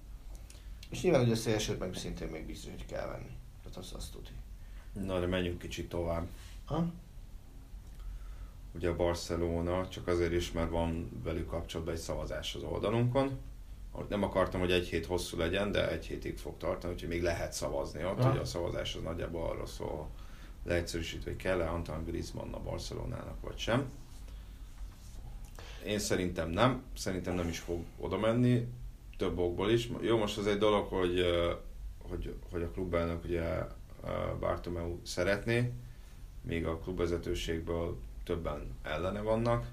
És nyilván ugye a szélsőt meg szintén még biztos, hogy kell venni. Tehát azt, azt tudni. Na, de menjünk kicsit tovább. Ha? Ugye a Barcelona, csak azért is, mert van velük kapcsolatban egy szavazás az oldalunkon. Nem akartam, hogy egy hét hosszú legyen, de egy hétig fog tartani, úgyhogy még lehet szavazni ott. Ugye a szavazás az nagyjából arról szól, leegyszerűsítve, hogy kell-e Antoine Griezmann a Barcelonának, vagy sem. Én szerintem nem, szerintem nem is fog oda menni, több okból is. Jó, most az egy dolog, hogy, hogy, hogy a klubelnök ugye Bartomeu szeretné, míg a klubvezetőségből többen ellene vannak,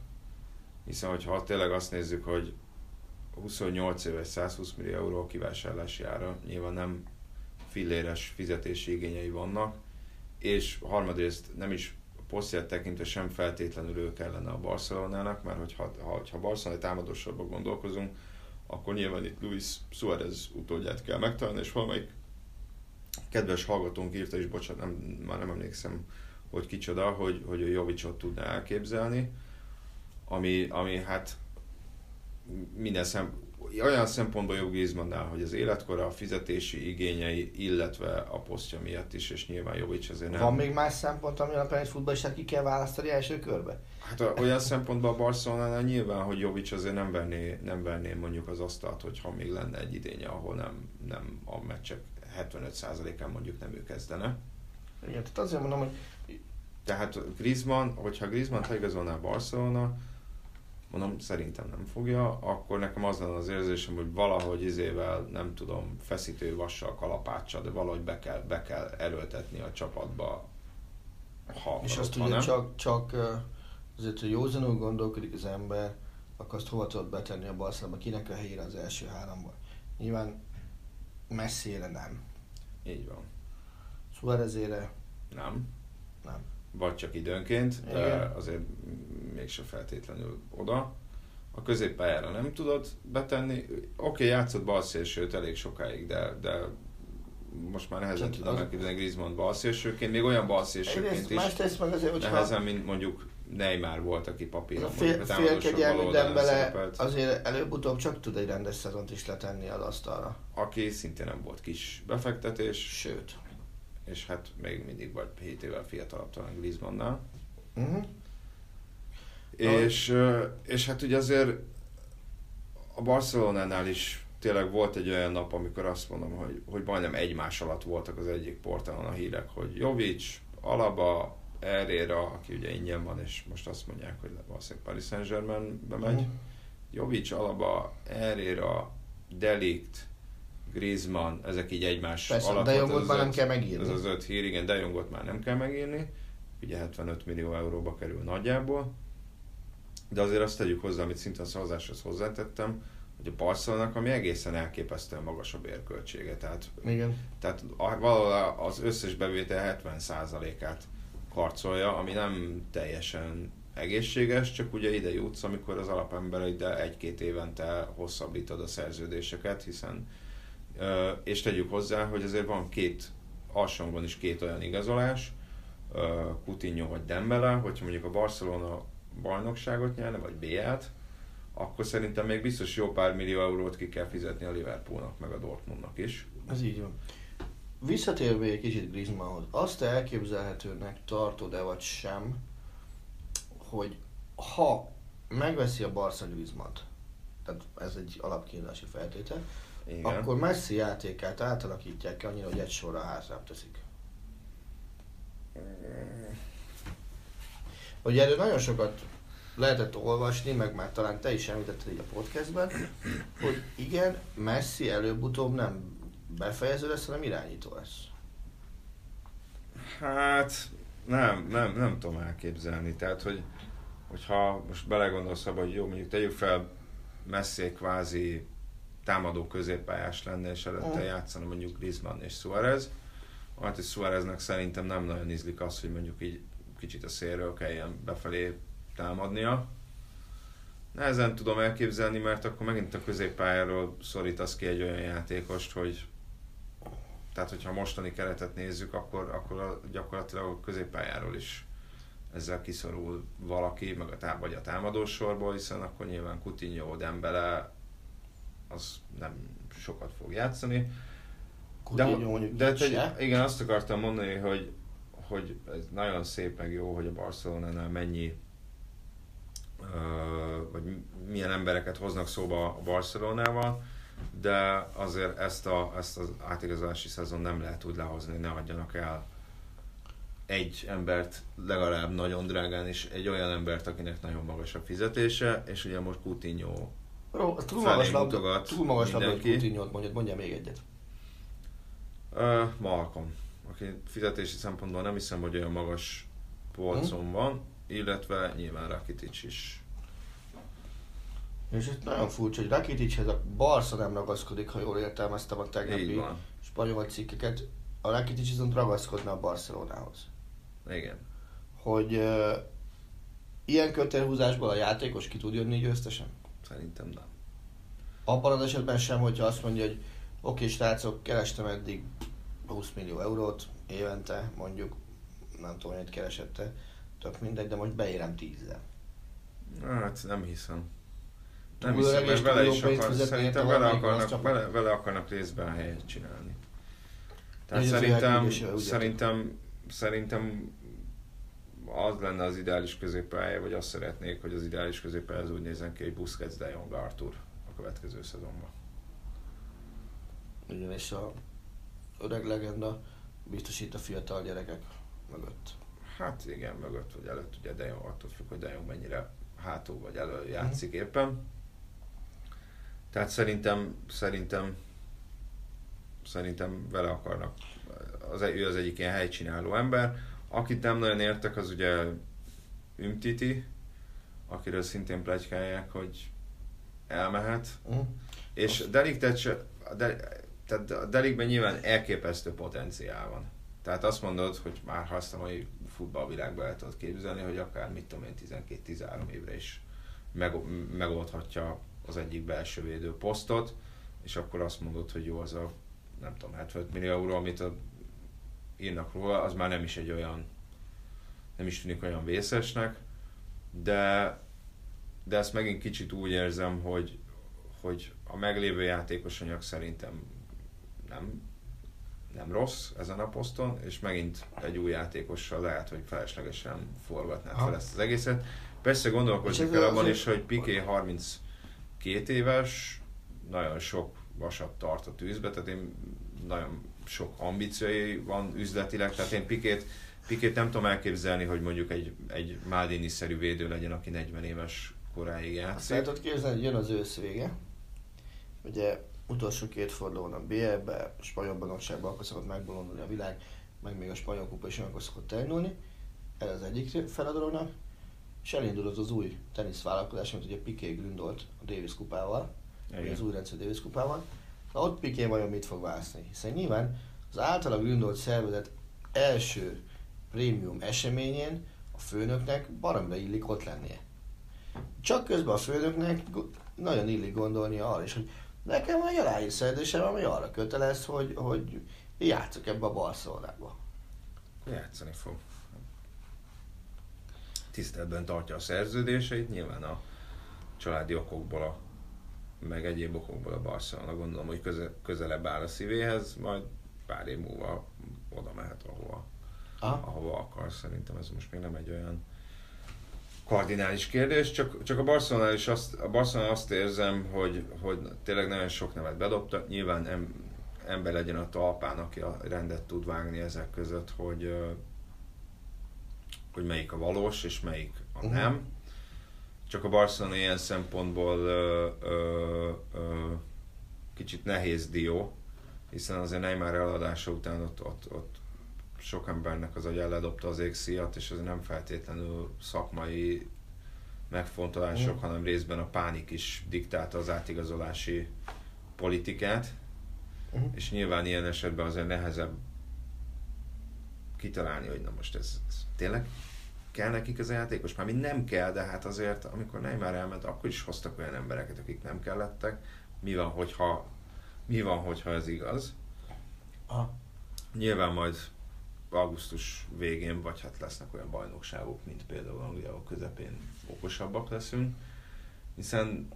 hiszen hogyha tényleg azt nézzük, hogy 28 éves 120 millió euró a kivásárlási ára, nyilván nem filléres fizetési igényei vannak, és harmadrészt nem is posztját tekintve sem feltétlenül ő kellene a Barcelonának, mert hogyha, ha, ha Barcelona támadósorban gondolkozunk, akkor nyilván itt Luis Suarez utódját kell megtalálni, és valamelyik kedves hallgatónk írta is, bocsánat, nem, már nem emlékszem, hogy kicsoda, hogy, hogy a Jovicsot tudná elképzelni, ami, ami hát minden szem, olyan szempontból jó Griezmannnál, hogy az életkora, a fizetési igényei, illetve a posztja miatt is, és nyilván Jovics azért nem. Van még más szempont, ami alapján egy futballistát ki kell választani első körbe? Hát a- olyan szempontból a Barcelonánál nyilván, hogy Jovic azért nem verné, nem verné mondjuk az asztalt, hogyha még lenne egy idénye, ahol nem, nem a meccsek 75%-án mondjuk nem ő kezdene. Igen, tehát azért mondom, hogy Tehát Griezmann, hogyha Griezmann igazolná Barcelona, mondom, szerintem nem fogja, akkor nekem az lenne az érzésem, hogy valahogy izével, nem tudom, feszítő vassal, kalapáccsal, de valahogy be kell, be kell erőltetni a csapatba. Ha És azt ha ugye csak, csak azért, hogy józanul gondolkodik az ember, akkor azt hova tudod betenni a Barcelona, kinek a helyére az első háromban. Nyilván messzire nem. Így van. Suárezére Nem. nem. Vagy csak időnként, de Igen. azért mégse feltétlenül oda. A középpályára nem tudod betenni. Oké, okay, játszott balszélsőt elég sokáig, de, de most már nehezen Csak tudom az- elképzelni Griezmann balszélsőként, még olyan balszélsőként is. másrészt meg azért, hogyha Nehezen, mint mondjuk Neymar volt, aki papíron fél, félkegyelmű Dembele azért előbb-utóbb csak tud egy rendes szezont is letenni az asztalra. aki szintén nem volt kis befektetés, Sőt. És hát még mindig vagy 7 évvel fiatalabb talán Griezmannnál. Uh-huh. És, ö, és hát ugye azért a Barcelonánál is tényleg volt egy olyan nap, amikor azt mondom, hogy, hogy majdnem egymás alatt voltak az egyik portálon a hírek, hogy Jovic, Alaba, Herrera, aki ugye ingyen van, és most azt mondják, hogy valószínűleg Paris Saint-Germainbe megy. Mhm. Jovic, Alaba, Herrera, Delikt, Griezmann, ezek így egymás Persze, alatt De volt Jongot ez már nem kell megírni. Ez az öt hír, igen, De Jongot már nem kell megírni, ugye 75 millió euróba kerül nagyjából, de azért azt tegyük hozzá, amit szintén a szavazáshoz hozzátettem, hogy a Barcelonának, ami egészen elképesztően magas a bérköltsége, tehát Igen. tehát valahol az összes bevétel 70%-át karcolja, ami nem teljesen egészséges, csak ugye ide jutsz, amikor az alapembereiddel egy-két évente hosszabbítod a szerződéseket, hiszen és tegyük hozzá, hogy azért van két, alsónkban is két olyan igazolás, Coutinho vagy Dembele, hogyha mondjuk a Barcelona bajnokságot nyerne, vagy BL-t, akkor szerintem még biztos jó pár millió eurót ki kell fizetni a Liverpoolnak, meg a Dortmundnak is. Ez így van. Visszatérve egy kicsit Griezmannhoz, azt elképzelhetőnek tartod-e vagy sem, hogy ha megveszi a Barca Griezmann-t, tehát ez egy alapkínási feltétel, Igen. akkor Messi játékát átalakítják ki annyira, hogy egy sorra hátrább teszik. Ugye erről nagyon sokat lehetett olvasni, meg már talán te is említetted így a podcastben, hogy igen, Messi előbb-utóbb nem befejező lesz, hanem irányító lesz. Hát nem, nem, nem tudom elképzelni. Tehát, hogy, hogyha most belegondolsz abba, hogy jó, mondjuk tegyük fel Messi kvázi támadó középpályás lenne, és előtte Mm. játszana mondjuk Griezmann és Suarez, hát hogy Suareznek szerintem nem nagyon ízlik az, hogy mondjuk így kicsit a szélről kelljen befelé támadnia. Nehezen tudom elképzelni, mert akkor megint a középpályáról szorítasz ki egy olyan játékost, hogy tehát hogyha mostani keretet nézzük, akkor, akkor a, gyakorlatilag a középpályáról is ezzel kiszorul valaki, meg a tá- vagy a támadósorból, hiszen akkor nyilván Coutinho, Dembele az nem sokat fog játszani. Coutinho de így te, se. igen, azt akartam mondani, hogy, hogy ez nagyon szép meg jó, hogy a Barcelonánál mennyi ö, vagy milyen embereket hoznak szóba a Barcelonával, de azért ezt, a, ezt az átigazolási szezon nem lehet úgy lehozni, hogy ne adjanak el egy embert legalább nagyon drágán, és egy olyan embert, akinek nagyon magas a fizetése, és ugye most Coutinho túl magas labda, túl magas labda. Coutinho-t mondjad, mondjál még egyet. Uh, Malcolm, aki fizetési szempontból nem hiszem, hogy olyan magas polcon van, illetve nyilván Rakitic is. És ez nagyon furcsa, hogy Rakitichez a Barca nem ragaszkodik, ha jól értelmeztem a tegnapi spanyol cikkeket. A Rakitic viszont ragaszkodna a Barcelonához. Igen. Hogy uh, ilyen kötélhúzásból a játékos ki tud jönni győztesen? Szerintem nem. Abban az esetben sem, hogyha azt mondja, hogy oké, srácok, kerestem eddig 20 millió eurót évente, mondjuk, nem tudom, hogy keresette, tök mindegy, de most beérem 10 Hát nem hiszem. Nem Túl hiszem, mert vele is akar, szerintem vele akarnak, vele, vele akarnak részben helyet csinálni. Tehát szerintem, szerintem, szerintem az lenne az ideális középpálya, vagy azt szeretnék, hogy az ideális középpálya az úgy nézzen ki, hogy Busquets, De Jong, Arthur a következő szezonban. Igen, és a öreg legenda biztosít a fiatal gyerekek mögött. Hát igen, mögött vagy előtt, ugye De Jong attól függ, hogy De Jong mennyire hátul vagy elő játszik éppen. Tehát szerintem, szerintem, szerintem vele akarnak, az, ő az egyik ilyen helycsináló ember. Akit nem nagyon értek, az ugye Ümtiti, akiről szintén plegykálják, hogy elmehet. Mm. És Deliktet se, a De- tehát a Delikben nyilván elképesztő potenciál van. Tehát azt mondod, hogy már ha azt a mai futballvilágban el tudod képzelni, hogy akár mit tudom én 12-13 évre is meg, megoldhatja az egyik belső védő posztot, és akkor azt mondod, hogy jó, az a nem tudom, 75 millió euró, amit a, írnak róla, az már nem is egy olyan, nem is tűnik olyan vészesnek, de, de ezt megint kicsit úgy érzem, hogy, hogy a meglévő játékos anyag szerintem nem, nem rossz ezen a poszton, és megint egy új játékossal lehet, hogy feleslegesen forgatnád fel ezt az egészet. Persze ez kell abban is, hogy Piqué 32 éves, nagyon sok vasat tart a tűzbe, tehát én nagyon sok ambíciói van üzletileg, tehát én Pikét, Pikét nem tudom elképzelni, hogy mondjuk egy, egy Maldini-szerű védő legyen, aki 40 éves koráig Azt el játszik. tudod képzelni, hogy jön az ősz vége. Ugye utolsó két fordulón a BL-be, a spanyol bajnokságban akkor szokott megbolondulni a világ, meg még a spanyol kupa is olyankor szokott elindulni. Ez az egyik fel a dolognak. És elindul az az új teniszvállalkozás, amit ugye Piqué gründolt a Davis kupával, Igen. az új rendszer Davis kupával. Na ott Piqué vajon mit fog vászni? Hiszen nyilván az általa gründolt szervezet első prémium eseményén a főnöknek baromra illik ott lennie. Csak közben a főnöknek nagyon illik gondolnia arra is, hogy nekem egy aláír szerződésem, ami arra kötelez, hogy, hogy játszok ebbe a Barcelonába. Játszani fog. tiszteletben tartja a szerződéseit, nyilván a családi okokból, a, meg egyéb okokból a Barcelona gondolom, hogy köze, közelebb áll a szívéhez, majd pár év múlva oda mehet, ahova, Aha. ahova akar. Szerintem ez most még nem egy olyan kardinális kérdés, csak, csak a Barcelona is azt, a Barcelona azt érzem, hogy, hogy tényleg nagyon sok nevet bedobta. Nyilván em, ember legyen a talpán, aki a rendet tud vágni ezek között, hogy, hogy melyik a valós és melyik a Mhm. nem. Csak a Barcelona ilyen szempontból ö, ö, ö, kicsit nehéz dió, hiszen azért Neymar eladása után ott, ott, ott sok embernek az agyá ledobta az égszíjat, és ez nem feltétlenül szakmai megfontolások, Mm. hanem részben a pánik is diktálta az átigazolási politikát, Mhm. és nyilván ilyen esetben azért nehezebb kitalálni, hogy na most ez, ez tényleg kell nekik ez a játékos? Már nem kell, de hát azért, amikor Neymar elment, akkor is hoztak olyan embereket, akik nem kellettek. Mi van, hogyha, mi van, hogyha ez igaz? Aha. Nyilván majd augusztus végén, vagy hát lesznek olyan bajnokságok, mint például Anglia közepén okosabbak leszünk, hiszen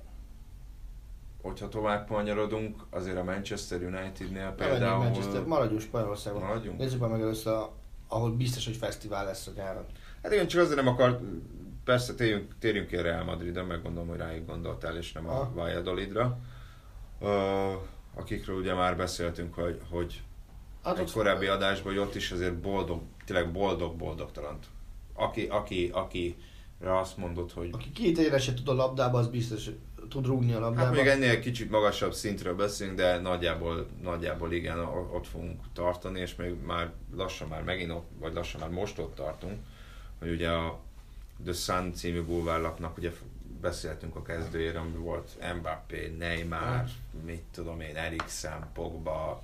hogyha tovább panyarodunk, azért a Manchester Unitednél Például... Manchester, maradjunk Spanyolországban. Maradjunk? Nézzük meg először, ahol biztos, hogy fesztivál lesz a nyáron. Hát igen, csak azért nem akar, persze térjünk, térjünk ki a Real Madridra, meg gondolom, hogy rájuk gondoltál, és nem a. Valladolidra. Uh, akikről ugye már beszéltünk, hogy, hogy Hát egy korábbi adásban, hogy ott is azért boldog, tényleg boldog-boldogtalant. Aki, aki, akire azt mondod, hogy Aki két éves se tud a labdába, az biztos, tud rúgni a labdába. Hát még ennél kicsit magasabb szintről beszélünk, de nagyjából, nagyjából igen, ott fogunk tartani, és még már lassan már megint ott, vagy lassan már most ott tartunk, hogy ugye a The Sun című bulvárlapnak ugye beszéltünk a kezdőjére, ami volt Mbappé, Neymar, mit tudom én, Eriksen, Pogba,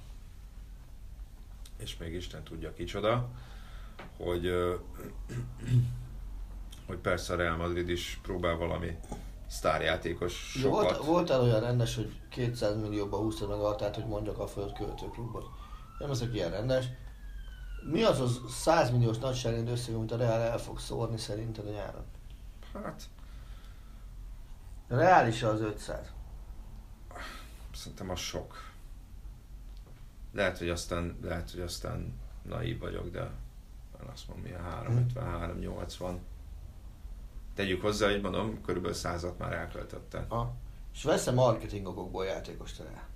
és még Isten tudja kicsoda, hogy, ö, *clears throat* hogy persze a Real Madrid is próbál valami sztárjátékos sokat. volt, voltál olyan rendes, hogy 200 millióba húzta meg altát, hogy mondjak a földköltő klubot. Nem ezek ilyen rendes. Mi az az 100 milliós nagyságrendű összeg, amit a Real el fog szórni szerinted a nyáron? Hát, Reális az 500. szerintem az sok. Lehet, hogy aztán, lehet, hogy aztán naív vagyok, de én azt mondom, ilyen 350, 380. Tegyük hozzá, hogy mondom, körülbelül százat már elköltötte. Ha. És vesz-e marketing okokból játékos a Real? Hát,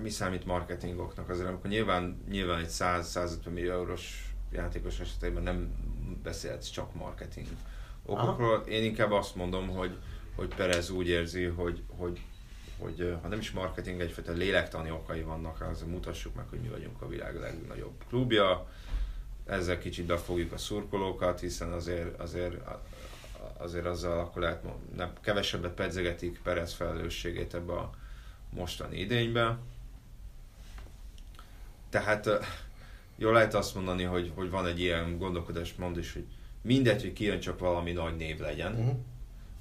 mi számít marketingoknak azért, amikor nyilván, nyilván egy 100-150 millió eurós játékos esetében nem beszélhetsz csak marketing okokról. Én inkább azt mondom, hogy, hogy Perez úgy érzi, hogy, hogy, hogy ha nem is marketing, egyfajta lélektani okai vannak, azért mutassuk meg, hogy mi vagyunk a világ legnagyobb klubja. Ezzel kicsit befogjuk a szurkolókat, hiszen azért, azért, azért azzal akkor lehet, nem, kevesebbet pedzegetik Perez felelősségét ebbe a mostani idénybe. Tehát jól lehet azt mondani, hogy, hogy van egy ilyen gondolkodás, mond is, hogy mindegy, hogy kijön, csak valami nagy név legyen, Uh-huh.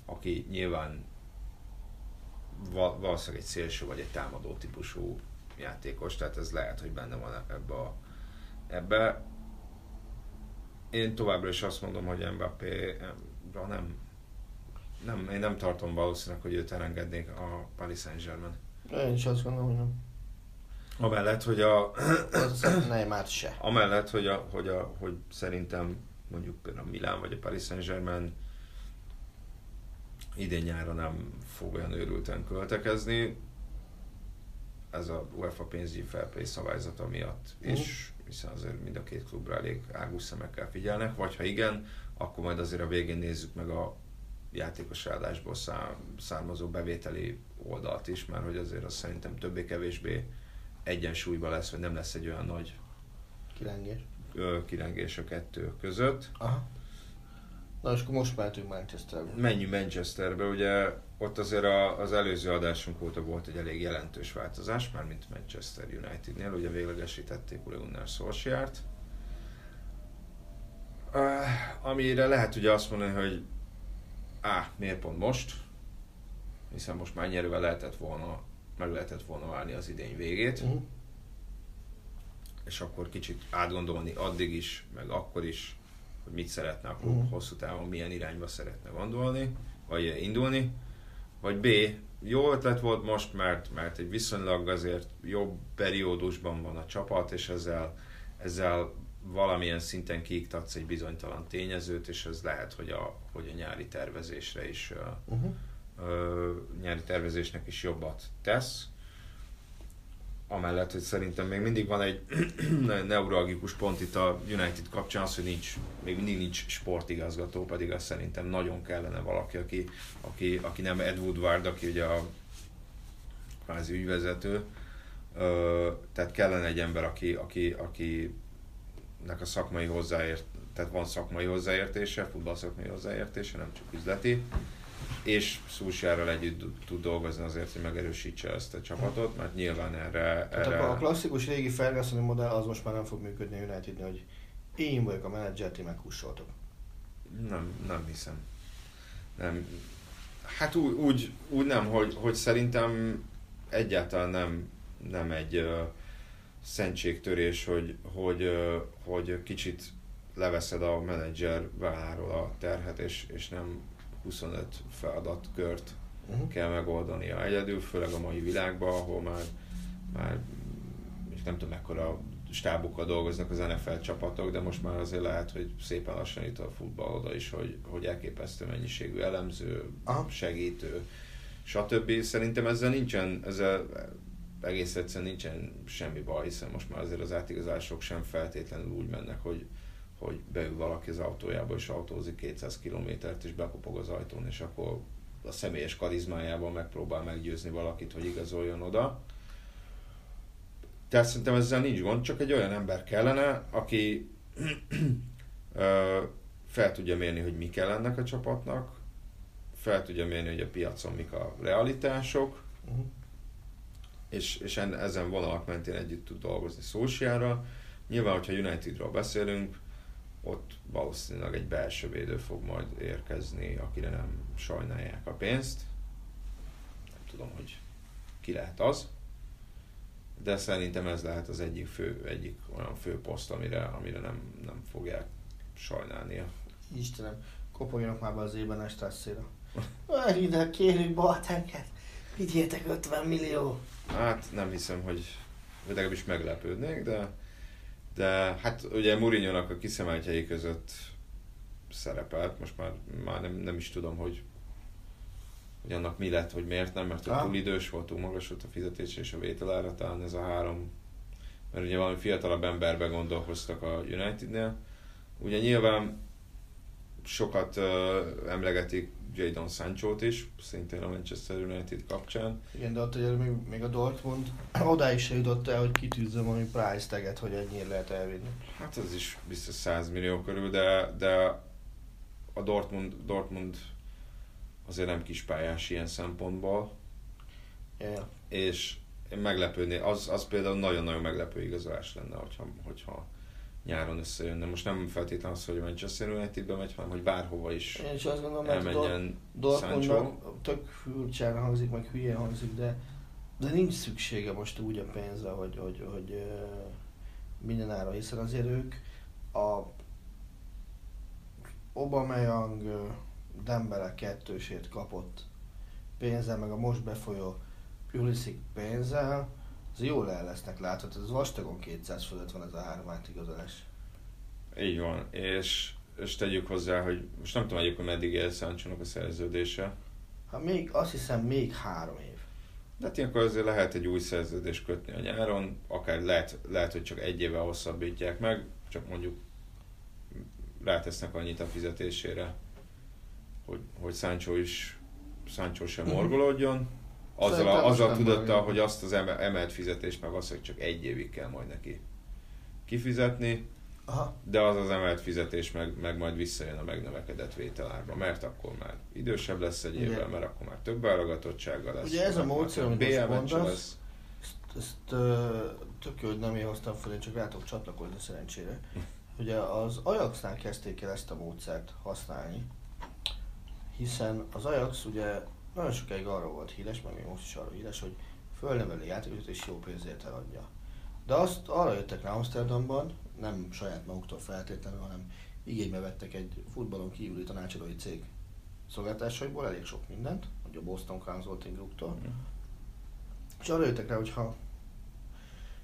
aki nyilván val- valószínűleg egy szélső vagy egy támadó típusú játékos, tehát ez lehet, hogy benne van ebbe a, ebbe. Én továbbra is azt mondom, hogy Mbappé nem, nem, én nem tartom valószínűleg, hogy őt elengednék a Paris Saint-Germain. Én is azt gondolom, hogy nem. Amellett, hogy a, Neymar se. Amellett, hogy, a, hogy, a, hogy szerintem mondjuk például a Milán vagy a Paris Saint-Germain idén nyára nem fog olyan őrülten költekezni. Ez a UEFA pénzügyi felpay szabályzata miatt is, hiszen azért mind a két klubra elég águs szemekkel figyelnek, vagy ha igen, akkor majd azért a végén nézzük meg a játékos eladásból szá- származó bevételi oldalt is, mert hogy azért az szerintem többé-kevésbé egyensúlyban lesz, vagy nem lesz egy olyan nagy Kilengés. ö, kirengés a kettő között. Aha. Na és akkor most mentünk Manchesterbe. Menjünk Manchesterbe, ugye ott azért a, az előző adásunk óta volt egy elég jelentős változás, mármint Manchester Unitednél, ugye véglegesítették Ole Gunnar Solskjaert. Uh, amire lehet ugye azt mondani, hogy á, miért pont most? Hiszen most már nyerővel lehetett volna, meg lehetett volna várni az idény végét. Uh-huh. és akkor kicsit átgondolni addig is, meg akkor is, hogy mit szeretne a klub Mhm. hosszú távon, milyen irányba szeretne gondolni, vagy indulni, vagy B, jó ötlet volt most, mert, mert egy viszonylag azért jobb periódusban van a csapat, és ezzel, ezzel valamilyen szinten kiiktatsz egy bizonytalan tényezőt, és ez lehet, hogy a, hogy a nyári tervezésre is ö, Uh-huh. Nyári tervezésnek is jobbat tesz. Amellett, hogy szerintem még mindig van egy *clears throat* neuralgikus pont itt a United kapcsán az, hogy nincs, még mindig nincs sportigazgató, pedig az szerintem nagyon kellene valaki, aki, aki, aki nem Ed Woodward, aki ugye a kvázi ügyvezető, tehát kellene egy ember, aki, aki, akinek a szakmai hozzáért, tehát van szakmai hozzáértése, futballszakmai hozzáértése, nem csak üzleti, és Szúsjárral együtt tud dolgozni azért, hogy megerősítse ezt a csapatot, mert nyilván erre... Tehát erre a klasszikus régi Ferguson modell az most már nem fog működni United, hogy én vagyok a menedzser, ti megkussoltok. Nem, nem hiszem. Nem. Hát úgy, úgy, úgy nem, hogy, hogy szerintem egyáltalán nem, nem egy uh, szentségtörés, hogy, hogy, uh, hogy kicsit leveszed a menedzser válláról a terhet, és, és nem 25 feladatkört Uh-huh. kell megoldania egyedül, főleg a mai világban, ahol már, már és nem tudom mekkora stábokkal dolgoznak az NFL csapatok, de most már azért lehet, hogy szépen lassan itt a futball oda is, hogy, hogy elképesztő mennyiségű elemző, Aha. segítő, stb. Szerintem ezzel nincsen, ezzel egész egyszerűen nincsen semmi baj, hiszen most már azért az átigazások sem feltétlenül úgy mennek, hogy, hogy beül valaki az autójába és autózik 200 kilométert és bekopog az ajtón, és akkor a személyes karizmájával megpróbál meggyőzni valakit, hogy igazoljon oda. Tehát szerintem ezzel nincs gond, csak egy olyan ember kellene, aki *clears throat* fel tudja mérni, hogy mi kell ennek a csapatnak, fel tudja mérni, hogy a piacon mik a realitások, Uh-huh. és, és en, ezen vonalak mentén együtt tud dolgozni Szósiára. Nyilván, hogyha Unitedról beszélünk, ott valószínűleg egy belső védő fog majd érkezni, akire nem sajnálják a pénzt. Nem tudom, hogy ki lehet az. De szerintem ez lehet az egyik, fő, egyik olyan fő poszt, amire, amire nem, nem fogják sajnálnia. Istenem, kopogjanak már be az ében stresszére. Ide kérjük Baltenket, vigyétek 50 millió. Hát nem hiszem, hogy legalábbis meglepődnék, de, de hát ugye Mourinho-nak a kiszemeltjei között szerepelt, most már, már nem, nem is tudom, hogy, hogy annak mi lett, hogy miért nem, mert túl idős volt, túl magas volt a fizetés és a vételára, talán ez a három, mert ugye valami fiatalabb emberbe gondolkoztak a Unitednél. Ugye nyilván sokat uh, emlegetik Jadon Sancho-t is, szintén a Manchester United kapcsán. Igen, de ott ugye még, még a Dortmund odáig se jutott el, hogy kitűzzön valami price taget, hogy ennyire lehet elvinni. Hát ez is biztos 100 millió körül, de, de a Dortmund, Dortmund azért nem kispályás ilyen szempontból, Yeah. és én meglepődné, az, az például nagyon-nagyon meglepő igazolás lenne, hogyha, hogyha nyáron összejönne. Most nem feltétlenül az, hogy Manchester Unitedbe megy, hanem hogy bárhova is Én is azt gondolom, elmenjen Sancho. Tök furcsán hangzik, meg hülyén hangzik, de, de nincs szüksége most úgy a pénzre, hogy, hogy, hogy minden ára, hiszen azért ők a Aubameyang ö, Dembele kettősét kapott pénzzel, meg a most befolyó Pulisic pénzzel, az jól el lesznek látható, ez vastagon 200 fölött van ez a három átigazolás. Így van, és, és tegyük hozzá, hogy most nem tudom egyébként meddig él sancho a szerződése, Hát még, azt hiszem még három év. De hát ilyenkor azért lehet egy új szerződést kötni a nyáron, akár lehet, lehet hogy csak egy éve hosszabbítják meg, csak mondjuk rátesznek annyit a fizetésére, hogy, hogy Sancho is Sancho sem Mhm. morgolódjon. Azzal, a, azzal nem tudatta, morgol. hogy azt az eme- emelt fizetést meg azt, hogy csak egy évig kell majd neki kifizetni, Aha. de az az emelt fizetés meg, meg majd visszajön a megnövekedett vételárba, mert akkor már idősebb lesz egy Ugye. évvel, mert akkor már több válogatottsága lesz. Ugye ez a módszer, amit most mondasz, lesz. Ezt, ezt ö, tök jó, hogy nem én hoztam fel, én csak rá tudok csatlakozni szerencsére. *laughs* Ugye az Ajaxnál kezdték el ezt a módszert használni, hiszen az Ajax ugye nagyon sokáig arról volt híres, meg még most is arról híres, hogy fölneveli játékosokat és jó pénzért eladja. De azt arra jöttek rá Amsterdamban, nem saját maguktól feltétlenül, hanem igénybe vettek egy futballon kívüli tanácsadói cég szolgáltásaiból elég sok mindent, hogy a Boston Consulting Group-tól. És arra jöttek rá, hogyha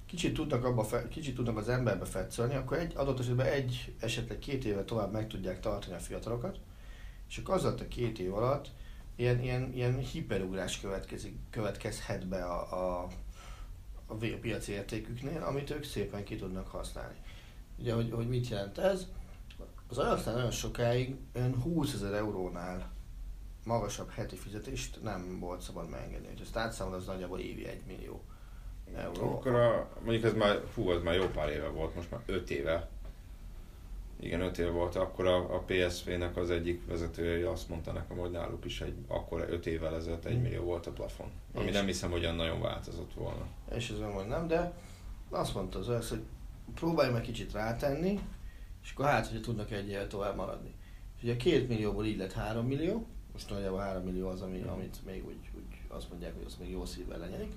kicsit tudnak, abba fe, kicsit tudnak az emberbe fetszelni, akkor egy adott esetben egy, esetleg két éve tovább meg tudják tartani a fiatalokat, és akkor az alatt a két év alatt ilyen, ilyen, ilyen hiperugrás következik, következhet be a, a, a piaci értéküknél, amit ők szépen ki tudnak használni. Ugye, hogy, hogy mit jelent ez? Az Ajaxnál nagyon sokáig olyan 20 ezer eurónál magasabb heti fizetést nem volt szabad megengedni. Hogy ezt átszámol, az nagyjából évi 1 millió euró. Akkor a, mondjuk ez már, hú, az már jó pár éve volt, most már 5 éve. Igen, 5 éve volt, akkor a, a PSV-nek az egyik vezetője azt mondta nekem, hogy náluk is egy, akkor 5 évvel ezelőtt 1 millió volt a plafon. Ami És? nem hiszem, hogy olyan nagyon változott volna. És ez hogy nem, de azt mondta az Ajax, hogy próbálj meg kicsit rátenni, és akkor hát, hogyha tudnak egy évet tovább maradni. És ugye két millióból így lett 3 millió, most nagyjából 3 millió az, ami, amit még úgy, úgy azt mondják, hogy azt még jó szívvel lenyelik.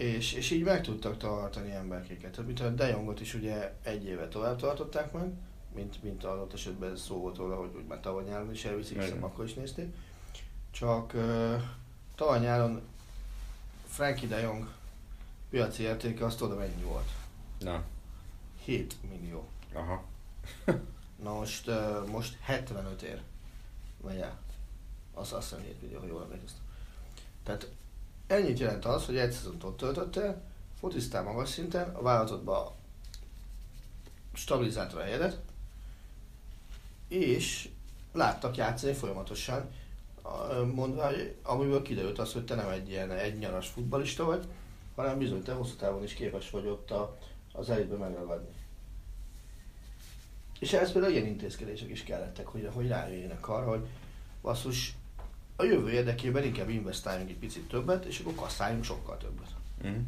És, és így meg tudtak tartani emberkéket. Tehát, mint a De Jongot is ugye egy éve tovább tartották meg, mint, mint adott esetben szó volt róla, hogy úgy már tavaly nyáron is elviszik, Igen. hiszen akkor is nézték. Csak uh, tavaly nyáron Frankie De Jong piaci értéke azt tudom mennyi volt. Na, 7 millió. aha. *laughs* Na most, uh, most 75 ér megy el. Azt, azt hiszem 7 millió, ha jól emlékeztem. Tehát ennyit jelent az, hogy egy szezont ott töltöttél, focisztál magas szinten, a vállalatodba stabilizátor helyezett, és láttak játszani folyamatosan, a- mondva, hogy- amiből kiderült az, hogy te nem egy ilyen egy nyaras futbalista vagy, hanem bizony te hosszú távon is képes vagy ott a, az elitben megragadni. És ehhez például ilyen intézkedések is kellettek, hogy, hogy rájöjjenek arra, hogy basszus, a jövő érdekében inkább investáljunk egy picit többet, és akkor kasszáljunk sokkal többet. Mhm.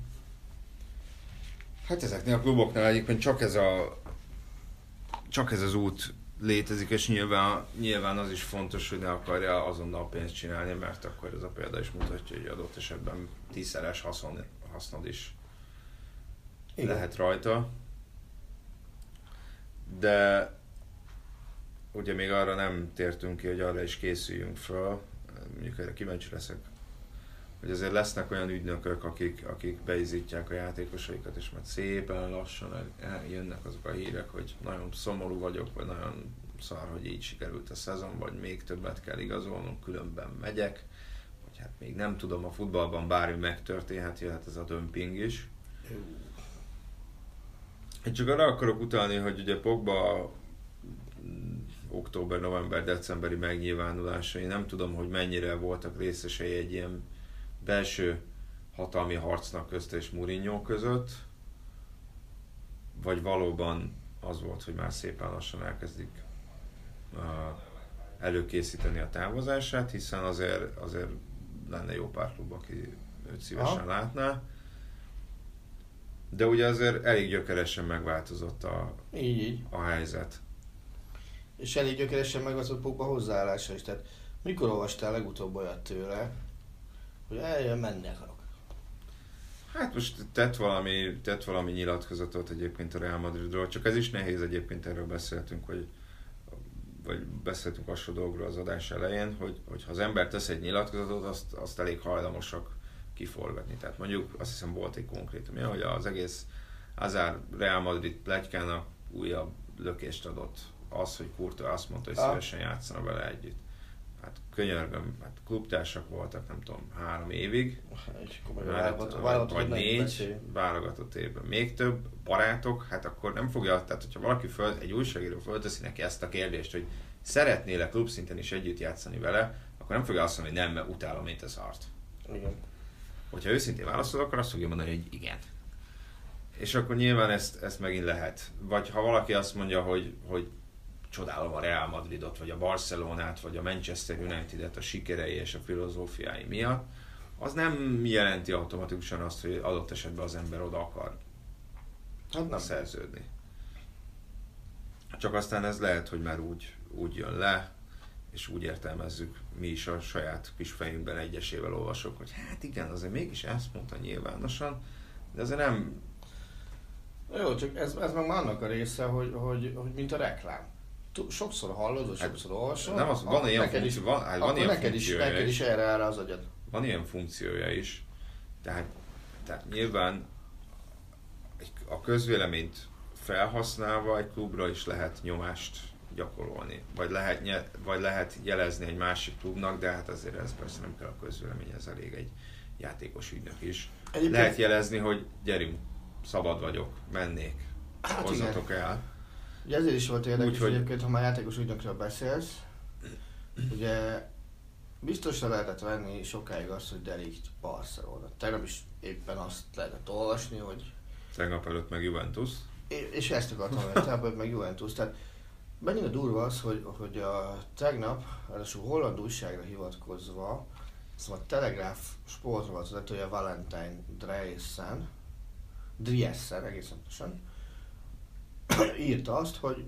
Hát ezeknél a kluboknál egyébként csak ez a csak ez az út létezik, és nyilván, nyilván az is fontos, hogy ne akarja azonnal pénzt csinálni, mert akkor ez a példa is mutatja, hogy adott esetben tízszeres haszon, hasznod is Igen. lehet rajta. De ugye még arra nem tértünk ki, hogy arra is készüljünk föl. Mondjuk erre kíváncsi leszek, hogy azért lesznek olyan ügynökök, akik, akik beizítják a játékosaikat, és majd szépen lassan jönnek azok a hírek, hogy nagyon szomorú vagyok, vagy nagyon szar, hogy így sikerült a szezon, vagy még többet kell igazolnom, különben megyek, vagy hát még nem tudom, a futballban bármi megtörténhet, jöhet ez a dömping is. Én csak arra akarok utalni, hogy ugye Pogba október, november, decemberi megnyilvánulásai, nem tudom, hogy mennyire voltak részesei egy ilyen belső hatalmi harcnak közt és Mourinho között, vagy valóban az volt, hogy már szépen lassan elkezdik uh, előkészíteni a távozását, hiszen azért, azért lenne jó pár klub, aki őt szívesen Aha. látná. De ugye azért elég gyökeresen megváltozott a, Így, így. a helyzet. És elég gyökeresen meg az a Pogba hozzáállása is. Tehát mikor olvastál legutóbb olyat tőle, hogy eljön menni akarok. Hát most tett valami, tett valami nyilatkozatot egyébként a Real Madridról, csak ez is nehéz egyébként, erről beszéltünk, hogy vagy beszéltünk hasonló dolgokról az adás elején, hogy, hogy ha az ember tesz egy nyilatkozatot, azt, azt elég hajlamosak kiforgatni. Tehát mondjuk azt hiszem volt egy konkrétum, ja, hogy az egész Azár Real Madrid pletykának újabb lökést adott az, hogy Kurto azt mondta, hogy Ah. szívesen játszana vele együtt. Hát könyörgöm, hát klubtársak voltak, nem tudom, három évig, És akkor Hát, válogatott- vagy, válogatott vagy négy válogatott évben. Még több barátok, hát akkor nem fogja, tehát hogyha valaki föl, egy újságíró fölteszi neki ezt a kérdést, hogy szeretnél-e klubszinten is együtt játszani vele, akkor nem fogja azt mondani, hogy nem, mert utálom, mint az art. Igen. Hogyha őszintén válaszol, akkor azt fogja mondani, hogy igen. És akkor nyilván ezt, ezt megint lehet. Vagy ha valaki azt mondja, hogy, hogy csodálom a Real Madridot, vagy a Barcelonát, vagy a Manchester United-et a sikerei és a filozófiái miatt, az nem jelenti automatikusan azt, hogy adott esetben az ember oda akar Hát nem. szerződni. Csak aztán ez lehet, hogy már úgy, úgy jön le, és úgy értelmezzük mi is a saját kis fejünkben egyesével olvasok, hogy hát igen, azért mégis ezt mondta nyilvánosan, de azért nem, Jó, csak ez, ez meg már annak a része, hogy, hogy, hogy mint a reklám. Sokszor hallod, vagy sokszor olvasod. nem az- van ilyen neked funkció- van- hát van ilyen neked is, neked is. erre áll az agyad. van ilyen funkciója is, tehát, tehát nyilván a közvéleményt felhasználva egy klubra is lehet nyomást gyakorolni, vagy lehet, vagy lehet jelezni egy másik klubnak, de hát azért ez persze nem kell a közvélemény, ez elég egy játékos ügynök is. Egyébként- Lehet jelezni, hogy gyerünk, szabad vagyok, mennék, Hát hozzatok el. Ugye ezért is volt érdekes, Úgyhogy- hogy egyébként, ha már játékos ügynökről beszélsz, ugye biztosra lehetett venni sokáig azt, hogy Delikt Barcelona. Tegnap is éppen azt lehetett olvasni, hogy Tegnap előtt meg Juventus. és ezt akartam mondani, tehát meg Juventus. Tehát mennyire durva az, hogy, hogy a tegnap, ráadásul holland újságra hivatkozva, szóval a Telegraph sportra volt az vezetője Valentine Dreyessen, Driessen egészen pontosan, írta azt, hogy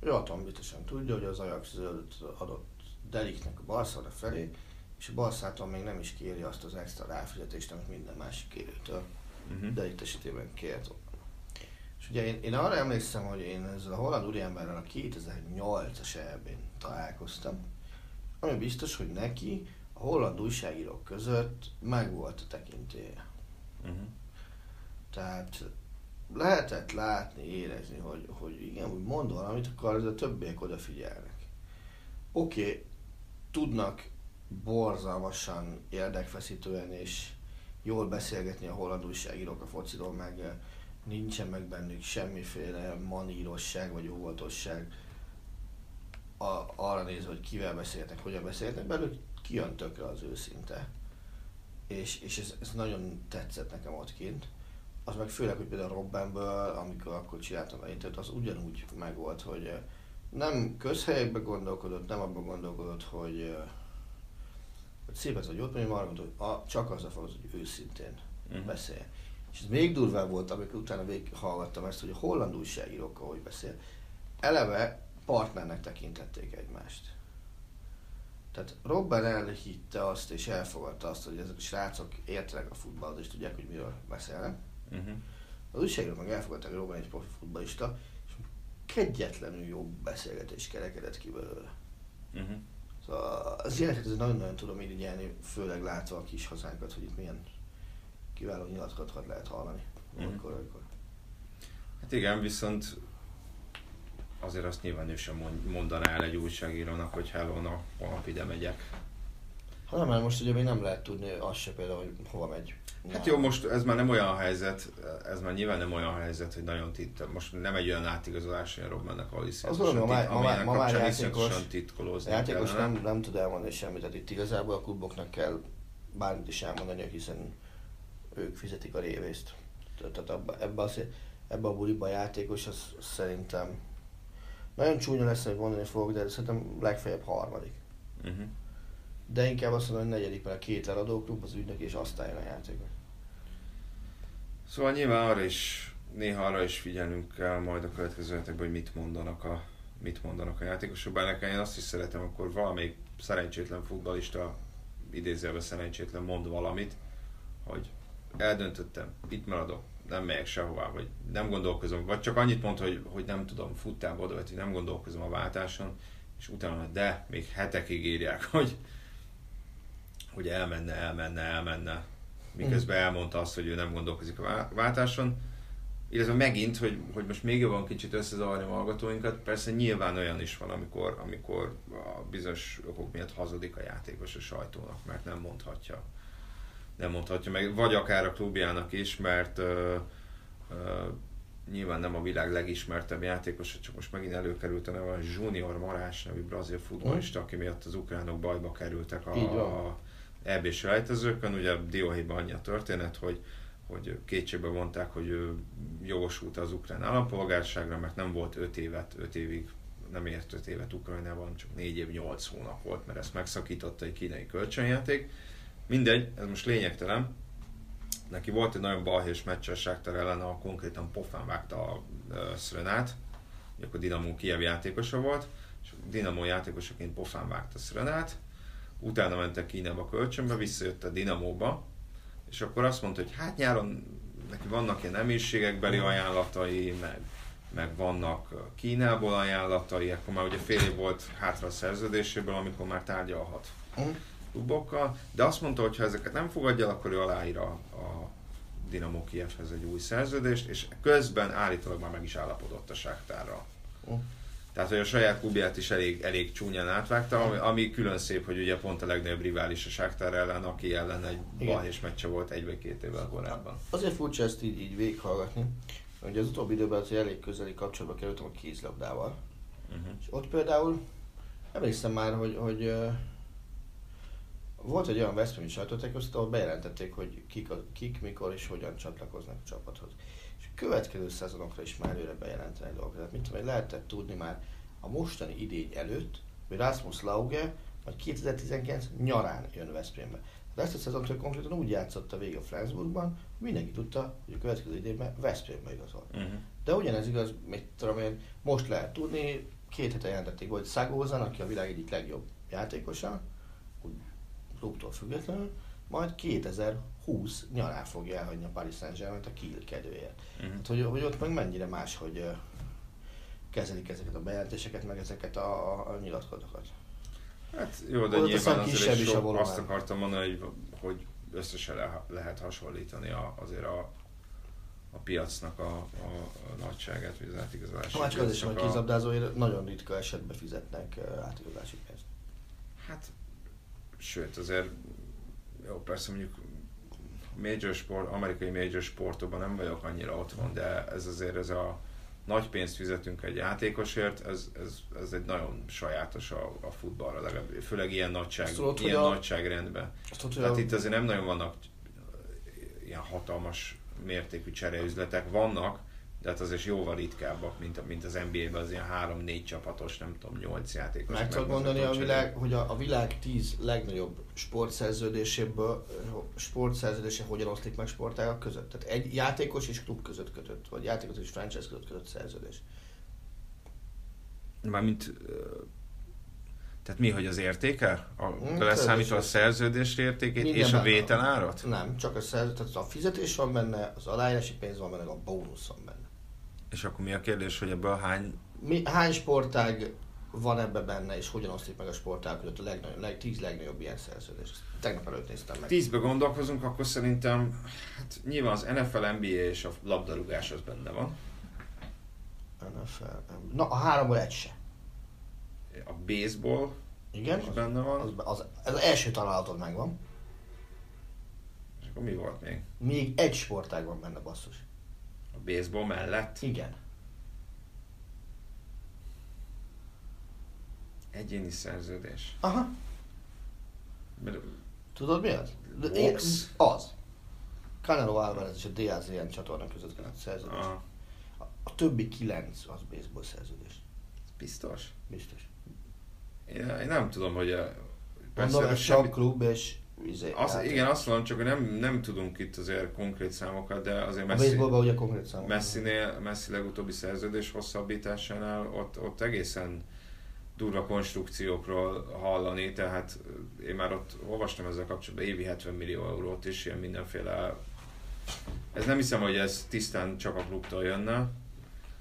ő atom biztosan tudja, hogy az Ajax zöldet adott Deliknek a Barcelona felé, és a Barszától még nem is kéri azt az extra ráfizetést, amit minden másik kérőtől Uh-huh. Delikt esetében kért. És ugye én, én arra emlékszem, hogy én ezzel a holland úriemberrel a 2008-as elbén találkoztam, ami biztos, hogy neki a holland újságírók között megvolt a tekintélye. Uh-huh. Tehát lehetett látni, érezni, hogy, hogy igen, úgy mond valamit, akkor de a többiek odafigyelnek. Oké, okay, tudnak borzalmasan érdekfeszítően és jól beszélgetni a holland újságírók a fociról, meg eh, nincsen meg bennük semmiféle manírosság vagy óvatosság a, arra nézve, hogy kivel beszéltek, hogyan beszéltek, belőlük kijön tökre az őszinte. És, és ez, ez nagyon tetszett nekem ott kint. Az meg főleg, hogy például Robbenből, amikor akkor csináltam a interjút, az ugyanúgy megvolt, hogy nem közhelyekbe gondolkodott, nem abban gondolkodott, hogy, hogy szépet vagy jót mondjam, arra gondolt, hogy a, csak az a fontos, hogy őszintén Mhm. beszél. És ez még durvább volt, amikor utána végighallgattam ezt, hogy a holland újságírókkal hogy beszél. Eleve partnernek tekintették egymást. Tehát Robben elhitte azt és elfogadta azt, hogy ezek a srácok értenek a futballhoz és tudják, hogy miről beszélnek. Uh-huh. Az újságírók meg elfogadták, hogy Robben egy profi futballista, és kegyetlenül jó beszélgetés kerekedett ki belőle. Uh-huh. Szóval az ez nagyon-nagyon tudom irigyelni, főleg látva a kis hazánkat, hogy itt milyen kiváló nyilatkozatokat lehet hallani. Mhm. Amikor, amikor. Hát igen, viszont azért azt nyilván ő sem mond- mondaná el egy újságírónak, hogy hello, na, holnap ide megyek. Ha nem, mert most ugye még nem lehet tudni azt se például, hogy hova megy. Hát jó, most ez már nem olyan helyzet, ez már nyilván nem olyan helyzet, hogy nagyon tit, most nem egy olyan átigazolás, hogy Robbennek a Azt gondolom, ma ma ma már játékos- titkolózni játékos kellene. nem, nem tud elmondani semmit, tehát itt igazából a kluboknak kell bármit is elmondani, hiszen ők fizetik a révészt. Tehát abba, ebbe, az, ebbe a buliba a játékos, az szerintem nagyon csúnya lesz, hogy mondani fogok, de szerintem legfeljebb harmadik. Uh-huh. De inkább azt mondom, hogy negyedik, mert a két eladó klub, az ügynök, és aztán jön a játékos. Szóval nyilván arra is, néha arra is figyelnünk kell majd a következő hetekben, hogy mit mondanak a, mit mondanak a játékosok. Bár nekem én azt is szeretem, akkor valamelyik szerencsétlen futballista, idézőjelben szerencsétlen mond valamit, hogy eldöntöttem, itt maradok, nem megyek sehová, vagy nem gondolkozom, vagy csak annyit mond, hogy, hogy nem tudom, futtába oda, vagy nem gondolkozom a váltáson, és utána, de még hetekig írják, *laughs* hogy, hogy elmenne, elmenne, elmenne, miközben elmondta azt, hogy ő nem gondolkozik a vá- váltáson, illetve megint, hogy, hogy most még jobban kicsit összezavarni a hallgatóinkat, persze nyilván olyan is van, amikor, amikor a bizonyos okok miatt hazudik a játékos a sajtónak, mert nem mondhatja. Nem mondhatja meg, vagy akár a klubjának is, mert ö, ö, nyilván nem a világ legismertebb játékosa, csak most megint előkerült a neve, a Junior Marás nevű brazil futballista, aki miatt az ukránok bajba kerültek a, a EB-s rejtezőkön. Ugye Dióhéjban annyi a történet, hogy hogy kétségbe vonták, hogy ő jogosult az ukrán állampolgárságra, mert nem volt 5 évet, 5 évig, nem ért 5 évet Ukrajnában, csak 4 év, 8 hónap volt, mert ezt megszakította egy kínai kölcsönjáték. Mindegy, ez most lényegtelen. Neki volt egy nagyon balhés a Sáktar ellen, ahol konkrétan pofán vágta a Szrenát, akkor Dinamo Kiev játékosa volt, és Dinamo játékosaként pofán vágta Szrenát, utána mentek Kínába kölcsönbe, visszajött a Dinamóba, és akkor azt mondta, hogy hát nyáron neki vannak ilyen nemészségekbeli ajánlatai, meg, meg vannak Kínából ajánlatai, akkor már ugye fél év volt hátra a szerződéséből, amikor már tárgyalhat Mhm. klubokkal, de azt mondta, hogy ha ezeket nem fogadja, akkor ő aláír a, a Dinamo Kievhez egy új szerződést, és közben állítólag már meg is állapodott a Sáktárral. Tehát, hogy a saját klubját is elég, elég csúnyán átvágta, ami, ami külön szép, hogy ugye pont a legnagyobb rivális a Sáktár ellen, aki ellen egy Igen. balhés meccse volt egy vagy két évvel korábban. Azért furcsa ezt így, így végighallgatni. Ugye az utóbbi időben azért elég közeli kapcsolatba kerültem a kézlabdával. Uh-huh. És ott például emlékszem már, hogy, hogy uh, volt egy olyan Veszprémi sajtótájékoztató, ahol bejelentették, hogy kik, a, kik, mikor és hogyan csatlakoznak a csapathoz. Következő szezonokra is már előre bejelentenek dolgokat. Tehát mit tudom, hogy lehetett tudni már a mostani idény előtt, hogy Rasmus Lauge majd 2019 nyarán jön Veszprémbe. Tehát ezt a szezont ő konkrétan úgy játszotta végig a Flensburgban, mindenki tudta, hogy a következő idényben Veszprémbe igazol. Uh-huh. De ugyanez igaz, mit tudom én, most lehet tudni, két hete jelentették, hogy Szagózan, aki a világ egyik legjobb játékosa, úgy klubtól függetlenül, majd 2020 nyarán fogja elhagyni a Paris Saint-Germain a Kiel kedvéért. Uh-huh. Hát, hogy, hogy ott meg mennyire más, hogy kezelik ezeket a bejelentéseket, meg ezeket a, a, a nyilatkozatokat. Hát jó, de Ott nyilván azért is a sok, azt akartam mondani, hogy, hogy összesen le, lehet hasonlítani a, azért a, a piacnak a, a, a nagyságát, vagy az átigazolási Hát csak az is, hogy a- kézlabdázóért nagyon ritka esetben fizetnek átigazolási pénzt. Hát, sőt, azért jó, persze mondjuk major sport, amerikai major sportokban nem vagyok annyira otthon, de ez azért ez a nagy pénzt fizetünk egy játékosért, ez, ez, ez egy nagyon sajátos a, a futballra, legalább, főleg ilyen, nagyság, tudod, ilyen a- nagyságrendben. Tudod, Tehát a- itt azért nem nagyon vannak ilyen hatalmas mértékű csereüzletek. Vannak, de hát azért jóval ritkábbak, mint, mint az NBA-ben az ilyen 3-4 csapatos, nem tudom, 8 játékos. Meg tudod mondani a világ, hogy a, a világ 10 legnagyobb sportszerződéséből, sportszerződése hogyan oszlik meg sportágak között? Tehát egy játékos és klub között kötött, vagy játékos és franchise között kötött szerződés. Mármint, tehát mi, hogy az értéke? A, Hmm, beleszámítva a szerződés. értékét Minden és a vételárat? Nem, csak a szerződés, tehát a fizetés van benne, az aláírási pénz van benne, a bónusz van benne. És akkor mi a kérdés, hogy ebből hány... Mi, hány sportág van ebbe benne, és hogyan oszlik meg a sportág között a legnagyobb, leg, 10 legnagyobb ilyen szerződés? Tegnap előtt néztem meg. Tízbe gondolkozunk, akkor szerintem hát nyilván az NFL, NBA és a labdarúgás az benne van. NFL. Na, a háromból egy se. A baseball Igen, az, benne van. az, az, az első találatod megvan. És akkor mi volt még? Még egy sportág van benne, basszus. Baseball mellett? Igen. Egyéni szerződés. Aha. Mert Tudod mi az? Box. Az. Canelo Alvarez és a Diaz ilyen csatorna között kötött szerződés. a, A többi kilenc az baseball szerződés. biztos? Biztos. Én, én nem tudom, hogy a, Mondom, ebben ez csak klub és izé, azt, játék. igen, azt mondom, csak hogy nem, nem tudunk itt azért konkrét számokat, de azért A Messi, baseballban ugye konkrét számok. Messinél, Messi legutóbbi szerződés hosszabbításánál ott, ott egészen durva konstrukciókról hallani, tehát én már ott olvastam ezzel kapcsolatban évi 70 millió eurót is, ilyen mindenféle ez nem hiszem, hogy ez tisztán csak a klubtól jönne.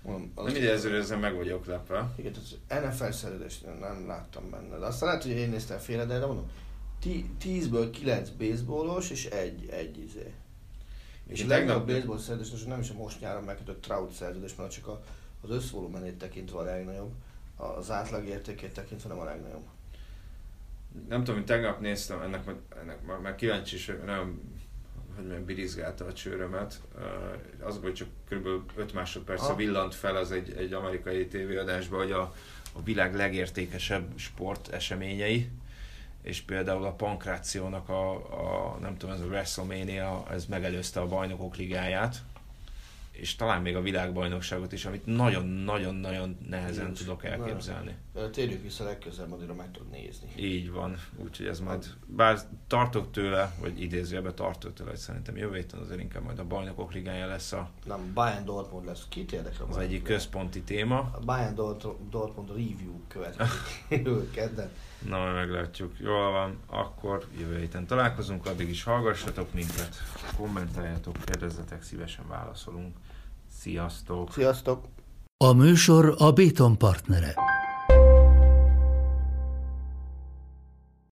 Mondom, az- Nem ide ezzel, ezzel meg vagyok lepve. Igen, az NFL szerződést nem, láttam benne. De aztán lehet, hogy én néztem félre, de, de mondom, tízből kilenc baseballos és egy, egy izé. És a legnagyobb baseball szerződés, most nem is a most nyáron megkötött Trout szerződés, mert csak a, az összvolumenét tekintve a legnagyobb, az átlag értékét tekintve nem a legnagyobb. Nem tudom, hogy tegnap néztem, ennek, ennek már, már kíváncsi is, nem hogy mondjam, birizgálta a csőrömet. Uh, az, hogy csak kb. 5 másodperce Aha. villant fel az egy, egy amerikai tévéadásban, hogy a, a világ legértékesebb sport eseményei, és például a pankrációnak a, a nem tudom, ez a WrestleMania, ez megelőzte a bajnokok ligáját, és talán még a világbajnokságot is, amit nagyon-nagyon-nagyon nehezen Én- tudok elképzelni. Ö, Térjük vissza legközelebb, addigra meg tudod nézni. Így van, úgyhogy ez majd, bár tartok tőle, vagy idézőjelben tartok tőle, hogy szerintem jövő héten azért inkább majd a bajnokok ligája lesz a, Nem, Bayern Dortmund lesz. Kit érdekel? az egyik központi téma. A Bayern Dort- Dortmund review következik *laughs* kedden. Na, majd meglátjuk. Jól van, akkor jövő héten találkozunk, addig is hallgassatok minket, kommentáljátok, kérdezzetek, szívesen válaszolunk. Sziasztok! Sziasztok! A műsor a Béton partnere.